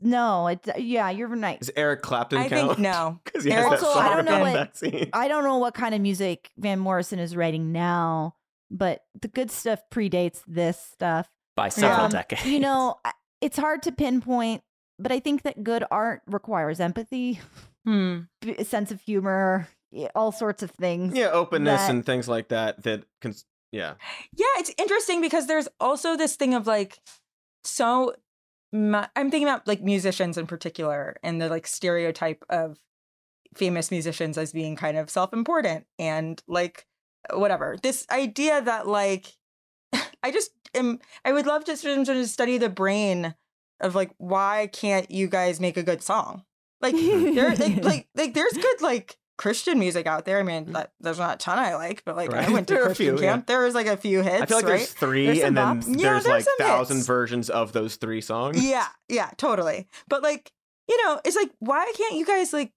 no. It, yeah, you're right.
Does Eric Clapton
I
count?
think no.
Because he
Eric
has that
Also, I
song
don't know what-
vaccine.
I don't know what kind of music Van Morrison is writing now, but the good stuff predates this stuff.
By several
Um,
decades.
You know, I- it's hard to pinpoint, but I think that good art requires empathy,
Hmm.
b- a sense of humor, all sorts of things.
Yeah, openness
that-
and things like that. That cons- yeah.
Yeah, it's interesting because there's also this thing of like, so mu- I'm thinking about like musicians in particular and the like stereotype of famous musicians as being kind of self important and like whatever. This idea that like, I just am, I would love to sort of study the brain of like, why can't you guys make a good song? Like, there, like, like, like, there's good like Christian music out there. I mean, mm. that, there's not a ton I like, but like,
Right.
I went to
There a
Christian
few, yeah.
camp. There was like a few hits.
I feel like
right?
there's three,
There's
and then
bops.
Yeah,
there's,
there's
like thousand
hits.
versions of those three songs.
Yeah, yeah, totally. But like, you know, it's like, why can't you guys like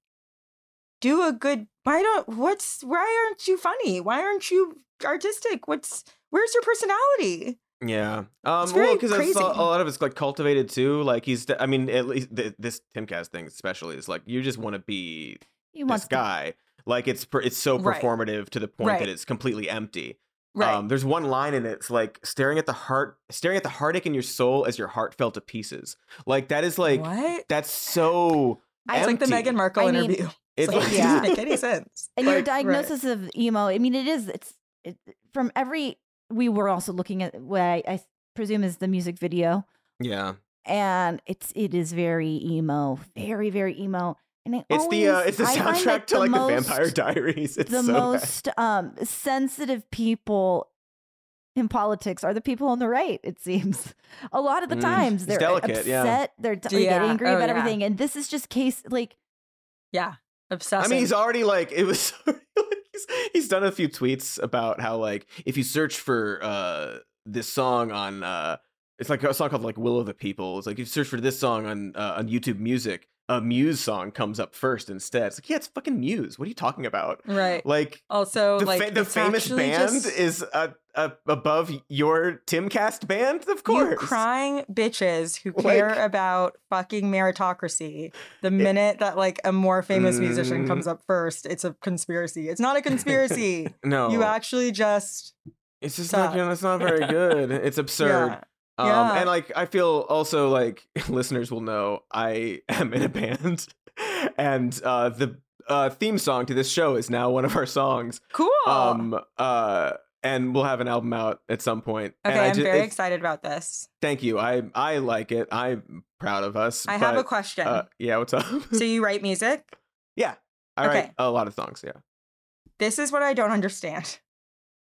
do a good? Why don't? What's? Why aren't you funny? Why aren't you artistic? What's? Where's your personality?
Yeah. Um,
It's very
well, because a, lot of it's like cultivated too. Like he's, I mean, at least th- this Timcast thing especially is like you just want to be
He
this
wants to-
guy. Like it's per- it's so
Right.
performative to the point
Right.
that it's completely empty.
Right.
Um, there's one line in it. It's like staring at the heart, staring at the heartache in your soul as your heart fell to pieces. Like that is like
what?
that's so.
It's like the
empty.
Meghan Markle
I mean,
interview.
It's
It's like,
like,
it
Yeah.
doesn't make any sense.
and your
Like, right.
diagnosis of emo i mean it is it's it, from every we were also looking at what I, I presume is the music video
yeah.
and it's it is very emo very very emo and it
It's the uh, it's the soundtrack
that
to like
most,
the Vampire Diaries. It's
the
so bad.
most um sensitive people in politics are the people on the right it seems a lot of the
Mm,
times they're
delicate,
upset
yeah.
they're t- they get angry
Oh,
about
yeah.
everything and this is just case like
Yeah, obsessive.
I mean, he's already like it was. he's, he's done a few tweets about how like if you search for uh this song on uh it's like a song called like "Will of the People." It's like you search for this song on uh, on YouTube Music, a Muse song comes up first instead. It's like yeah, it's fucking Muse. What are you talking about?
Right.
Like
Also,
the,
like
fa- the famous band
just
is uh, uh, above your Timcast band, of course.
You crying bitches who
Like-
care about fucking meritocracy. The minute that like a more famous musician
Mm.
comes up first, it's a conspiracy. It's not a conspiracy.
No,
You actually just
it's just
suck.
not. It's not very good. It's absurd.
Yeah.
Um, And like, I feel also like listeners will know I am in a band, and uh, the uh, theme song to this show is now one of our songs.
Cool.
Um, uh, and we'll have an album out at some point.
okay,
and I
I'm
ju-
very excited about this.
Thank you. I I like it. I'm proud of us.
I have a question.
Uh, yeah, what's up?
so you write music?
yeah, I
Okay.
write a lot of songs. Yeah.
This is what I don't understand.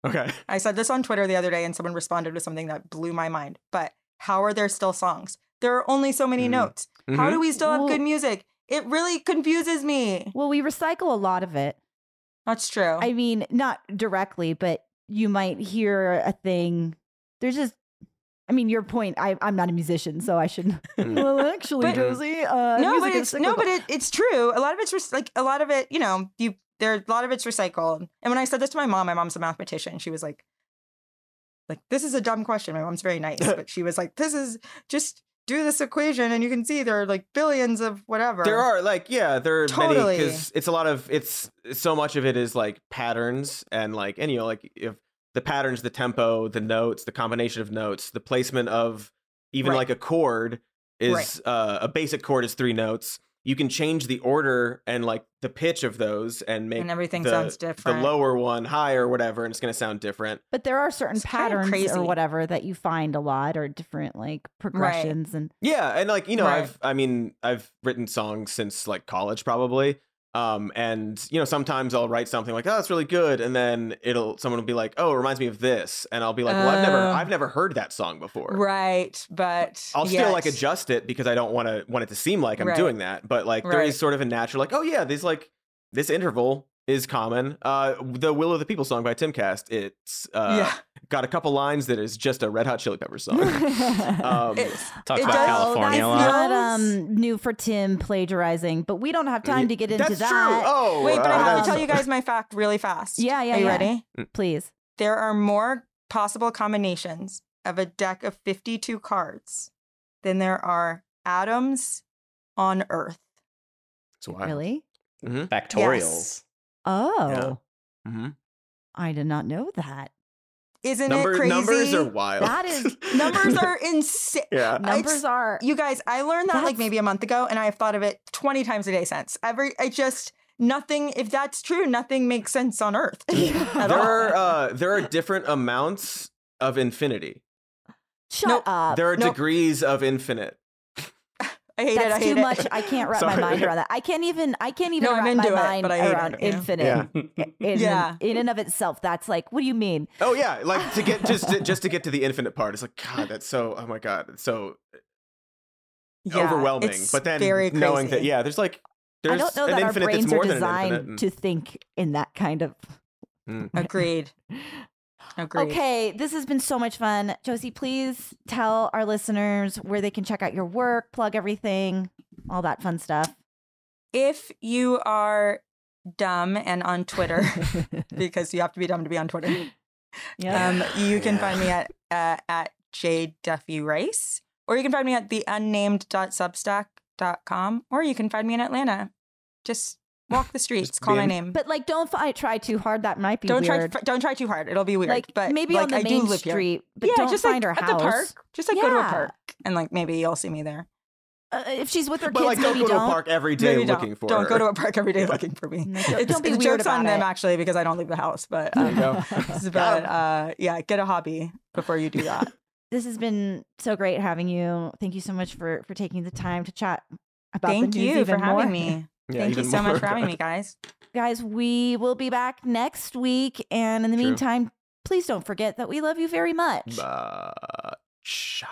Okay.
I said this on Twitter the other day and someone responded with something that blew my mind. But how are there still songs? There are only so many
Mhm.
notes. How
Mhm.
do we still have
Well-
good music? It really confuses me.
Well, we recycle a lot of it.
That's true.
I mean, not directly, but you might hear a thing. There's just, I mean, your point. I, I'm not a musician, so I shouldn't.
Mm.
well, actually,
But-
Josie, uh,
no,
music
but
is
it's no, but it, it's true. A lot of it's rec- like a lot of it. You know, you there a lot of it's recycled. And when I said this to my mom, my mom's a mathematician. She was like, like this is a dumb question. My mom's very nice, but she was like, this is just do this equation and you can see there are like billions of whatever.
There are like yeah, there are
Totally.
many because it's a lot of it's so much of it is like patterns and like and you know like if the patterns, the tempo, the notes, the combination of notes, the placement of even
Right.
like a chord is
Right.
uh, a basic chord is three notes. You can change the order and like the pitch of those and make
and everything
the,
sounds different.
the lower one higher or whatever, and it's gonna sound different.
But there are certain
It's kind of
patterns
crazy.
or whatever that you find a lot, or different like progressions, and
Yeah, and like you know,
Right.
I've I mean, I've written songs since like college probably. Um, and you know, sometimes I'll write something like, "Oh, that's really good," and then it'll someone will be like, "Oh, it reminds me of this," and I'll be like, "Well, I've never
Oh.
I've never heard that song before."
Right, but
I'll still like adjust it because I don't want to want it to seem like I'm
Right.
doing that. But like there
Right.
is sort of a natural like, oh yeah, there's like this interval is common. Uh, the "Will of the People" song by Timcast, it's uh,
yeah,
got a couple lines that is just a Red Hot Chili Peppers song. um,
It's-
Talk
It
about
does-
California a
that's not um, new for Tim plagiarizing, but we don't have time to get into
that's
that.
true. Oh,
wait, but I
uh,
have to tell you guys my fact really fast.
Yeah, yeah,
Are you
yeah.
ready?
Please.
There are more possible combinations of a deck of 52 cards than there are atoms on Earth.
It's wild.
Really?
Factorials.
Oh,
hmm
I did not know that.
Isn't
Number,
it crazy?
numbers are wild.
That is-
Numbers are insane.
yeah.
Numbers are.
You guys, I learned that like maybe a month ago, and I have thought of it 20 times a day since. Every, I just, nothing, if that's true, nothing makes sense on Earth. at
There
all.
are uh, there are different amounts of infinity.
Shut
Nope.
up.
There are
nope.
degrees of infinite.
I hate it. I
That's
hate
too
it.
much. I can't wrap my mind around that. I can't even. I can't even
No, I'm
wrap
into
my
it,
mind
but I hate
around
it, yeah.
infinite.
Yeah.
In,
Yeah.
in and of itself, that's like, what do you mean?
Oh yeah, like to get just to, just to get to the infinite part. It's like God, that's so. Oh my God, it's so
Yeah,
overwhelming.
it's
But then
very
knowing that yeah, there's like there's
I don't know
an
that our
infinite that's
brains are
more than an
designed
infinite.
to think in that kind of.
Mm.
Agreed. Agreed.
Okay, this has been so much fun. Josie, please tell our listeners where they can check out your work, plug everything, all that fun stuff.
If you are dumb and on Twitter, because you have to be dumb to be on Twitter,
yeah.
um, you can
Yeah.
find me at uh, at J Duffy Rice, or you can find me at the unnamed.substack.com, or you can find me in Atlanta. Just walk the streets,
Just
call my
being-
name.
but like, don't fi- try too hard. That might be
don't
weird.
try don't try too hard. It'll be weird.
like
but
maybe
like,
on the
I do
main
live here.
street, but
yeah,
don't
just
find
like
her
at
house.
the park. Just like go to a
Yeah.
park, and like maybe you'll see me there.
Uh, if she's with her
But
kids,
like, don't
maybe
go to a park every day
Maybe
looking
don't.
for.
Don't
her.
go to a park every day
Yeah.
looking for me.
No, don't-
It's,
don't be
the
weird
joke's on
about
them
it.
actually because I don't leave the house. But
There you
um,
go.
but uh, yeah, get a hobby before you do that.
This has been so great having you. Thank you so much for for taking the time to chat about
Thank
the news
you for
even
having
more.
me.
Yeah,
Thank you so
more.
much for having me, guys.
guys, we will be back next week. And in the
True.
meantime, please don't forget that we love you very much.
Much.